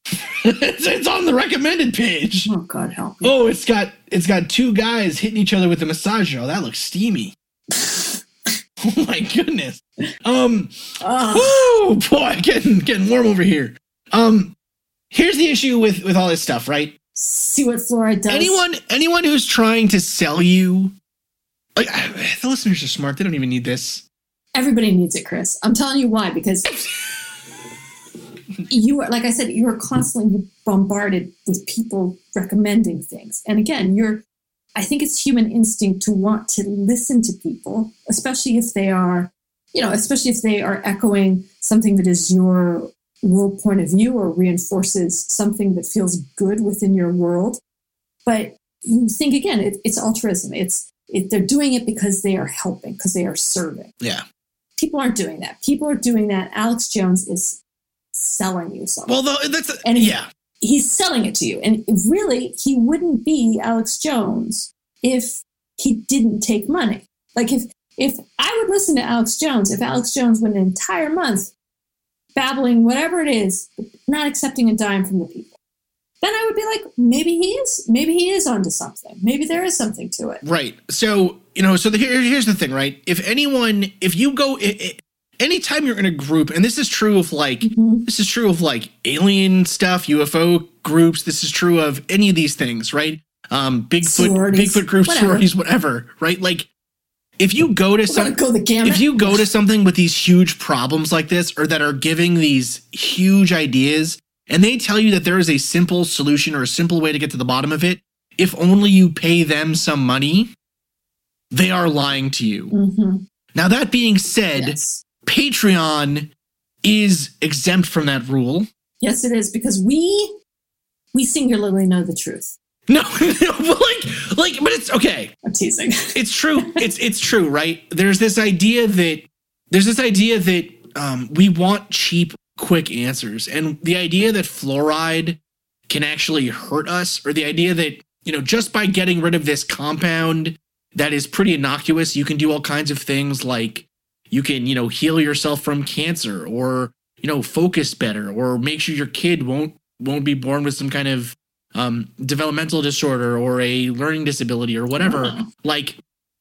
[SPEAKER 2] it's, it's on the recommended page.
[SPEAKER 1] Oh God help me.
[SPEAKER 2] Oh, it's got it's got two guys hitting each other with the massager. Oh, that looks steamy. oh my goodness. Um. Woo, boy, getting getting warm over here. Um. Here's the issue with with all this stuff, right?
[SPEAKER 1] see what fluoride does.
[SPEAKER 2] anyone anyone who's trying to sell you like the listeners are smart they don't even need this
[SPEAKER 1] Everybody needs it, Chris. I'm telling you why. Because you are, like I said, you are constantly bombarded with people recommending things. And again, you're, I think it's human instinct to want to listen to people, especially if they are, you know, especially if they are echoing something that is your world point of view or reinforces something that feels good within your world. But you think again, it, it's altruism. It's, it, they're doing it because they are helping, because they are serving
[SPEAKER 2] yeah
[SPEAKER 1] people aren't doing that. People are doing that. Alex Jones is selling you something.
[SPEAKER 2] well though that's
[SPEAKER 1] And he-
[SPEAKER 2] yeah
[SPEAKER 1] He's selling it to you. And really, he wouldn't be Alex Jones if he didn't take money. Like if if I would listen to Alex Jones, if Alex Jones went an entire month babbling whatever it is, not accepting a dime from the people, then I would be like, maybe he is, maybe he is onto something. Maybe there is something to it.
[SPEAKER 2] right so you know so the, here, here's the thing right if anyone if you go i i anytime you're in a group and this is true of like
[SPEAKER 1] Mhm.
[SPEAKER 2] this is true of like alien stuff ufo groups this is true of any of these things right um bigfoot
[SPEAKER 1] Sororities,
[SPEAKER 2] bigfoot groups
[SPEAKER 1] whatever.
[SPEAKER 2] sororities whatever right like if you go to some
[SPEAKER 1] go
[SPEAKER 2] if you go to something with these huge problems like this or that are giving these huge ideas and they tell you that there is a simple solution or a simple way to get to the bottom of it if only you pay them some money they are lying to you
[SPEAKER 1] Mhm.
[SPEAKER 2] now that being said
[SPEAKER 1] Yes.
[SPEAKER 2] patreon is exempt from that rule
[SPEAKER 1] Yes, it is because we we singularly know the truth.
[SPEAKER 2] no, no but like like but it's okay
[SPEAKER 1] I'm teasing.
[SPEAKER 2] it's true. It's it's true, right? There's this idea that there's this idea that um, we want cheap, quick answers, and the idea that fluoride can actually hurt us, or the idea that you know just by getting rid of this compound that is pretty innocuous, you can do all kinds of things like you can you know heal yourself from cancer, or you know focus better, or make sure your kid won't won't be born with some kind of um, developmental disorder or a learning disability or whatever.
[SPEAKER 1] Oh.
[SPEAKER 2] Like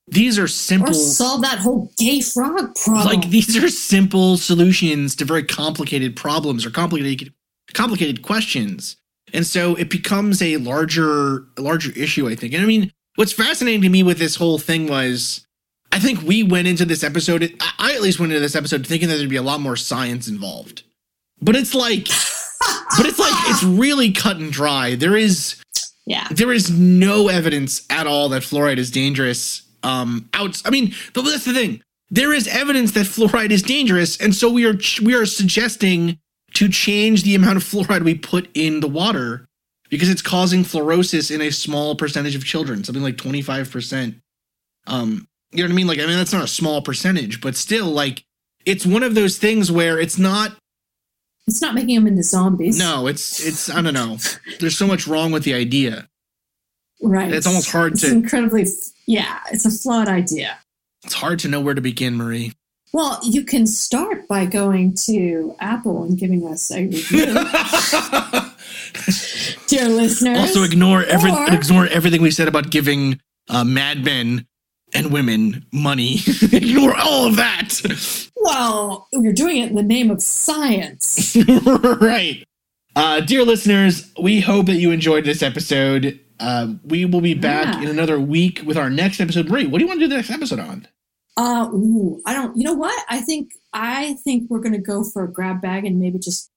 [SPEAKER 2] these are
[SPEAKER 1] or
[SPEAKER 2] simple.
[SPEAKER 1] solve that whole gay frog problem.
[SPEAKER 2] Like these are simple solutions to very complicated problems or complicated complicated questions. And so it becomes a larger larger issue, I think. And I mean, what's fascinating to me with this whole thing was I think we went into this episode I- I at least went into this episode thinking that there'd be a lot more science involved. But it's like but it's like it's really cut and dry. There is
[SPEAKER 1] yeah.
[SPEAKER 2] there is no evidence at all that fluoride is dangerous. Um, out. I mean, but that's the thing. There is evidence that fluoride is dangerous, and so we are we are suggesting to change the amount of fluoride we put in the water because it's causing fluorosis in a small percentage of children, something like 25%. Um, you know what I mean? Like, I mean, that's not a small percentage, but still, like, it's one of those things where it's not.
[SPEAKER 1] It's not making them into zombies.
[SPEAKER 2] No, it's, it's, I don't know. There's so much wrong with the idea.
[SPEAKER 1] Right.
[SPEAKER 2] It's almost hard
[SPEAKER 1] it's
[SPEAKER 2] to-
[SPEAKER 1] incredibly, yeah, it's a flawed idea.
[SPEAKER 2] It's hard to know where to begin, Marie.
[SPEAKER 1] Well, you can start by going to Apple and giving us a review, dear listeners.
[SPEAKER 2] also, ignore every,
[SPEAKER 1] Or-
[SPEAKER 2] ignore everything we said about giving uh, madmen and women money. ignore all of that.
[SPEAKER 1] Well, you're doing it in the name of science.
[SPEAKER 2] right. Uh, dear listeners, we hope that you enjoyed this episode. Uh, we will be back
[SPEAKER 1] Yeah.
[SPEAKER 2] in another week with our next episode. Marie, what do you want to do the next episode on?
[SPEAKER 1] Uh, ooh, I don't. You know what? I think I think we're going to go for a grab bag and maybe just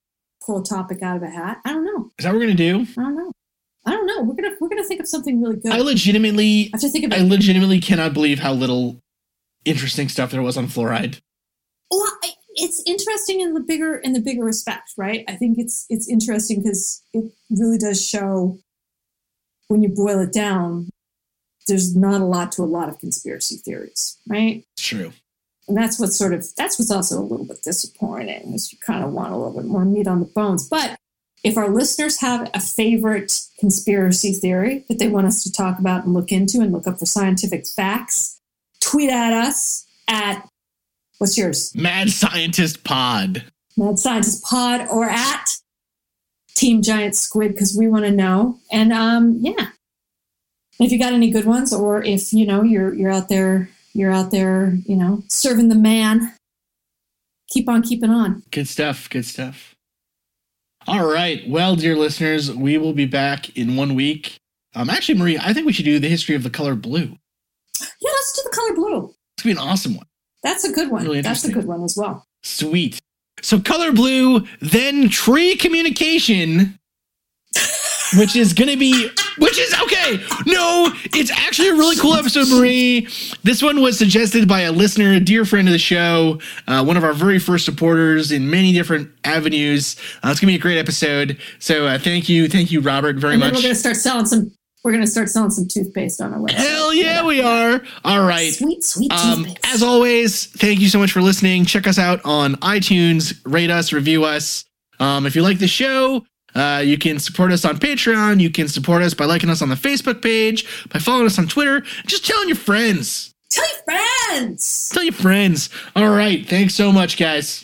[SPEAKER 1] pull a topic out of a hat. I don't know.
[SPEAKER 2] Is that what we're gonna do?
[SPEAKER 1] I don't know. I don't know. We're gonna we're gonna think of something really good.
[SPEAKER 2] I
[SPEAKER 1] I
[SPEAKER 2] legitimately,
[SPEAKER 1] have to think of
[SPEAKER 2] I legitimately cannot believe how little interesting stuff there was on fluoride.
[SPEAKER 1] Well, it's interesting in the bigger in the bigger respect, right? I think it's it's interesting because it really does show when you boil it down. There's not a lot to a lot of conspiracy theories, right?
[SPEAKER 2] True.
[SPEAKER 1] And that's what's sort of that's what's also a little bit disappointing is you kind of want a little bit more meat on the bones. But if our listeners have a favorite conspiracy theory that they want us to talk about and look into and look up for scientific facts, tweet at us at what's yours?
[SPEAKER 2] Mad Scientist Pod.
[SPEAKER 1] Mad Scientist Pod or at Team Giant Squid because we want to know. And um, yeah, if you got any good ones, or if you know you're you're out there, you're out there, you know, serving the man. Keep on keeping on.
[SPEAKER 2] Good stuff. Good stuff. All right. Well, dear listeners, we will be back in one week. Um, actually, Marie, I think we should do the history of the color blue.
[SPEAKER 1] Yeah, let's do the color blue.
[SPEAKER 2] It's gonna be an awesome one.
[SPEAKER 1] That's a good one.
[SPEAKER 2] Really
[SPEAKER 1] That's a good one as well.
[SPEAKER 2] Sweet. So color blue, then tree communication, which is gonna be which is okay. No, it's actually a really cool episode, Marie. This one was suggested by a listener, a dear friend of the show, uh, one of our very first supporters in many different avenues. Uh, it's gonna be a great episode. So uh, thank you, thank you, Robert, very
[SPEAKER 1] And
[SPEAKER 2] much.
[SPEAKER 1] we're gonna start selling some. We're gonna start selling some toothpaste on our website.
[SPEAKER 2] Hell yeah, we are. All right.
[SPEAKER 1] Sweet, sweet
[SPEAKER 2] Um,
[SPEAKER 1] toothpaste.
[SPEAKER 2] as always, thank you so much for listening. Check us out on iTunes, rate us, review us. Um, if you like the show, uh, you can support us on Patreon. You can support us by liking us on the Facebook page, by following us on Twitter, just telling your friends.
[SPEAKER 1] Tell your friends.
[SPEAKER 2] Tell your friends. All right. Thanks so much, guys.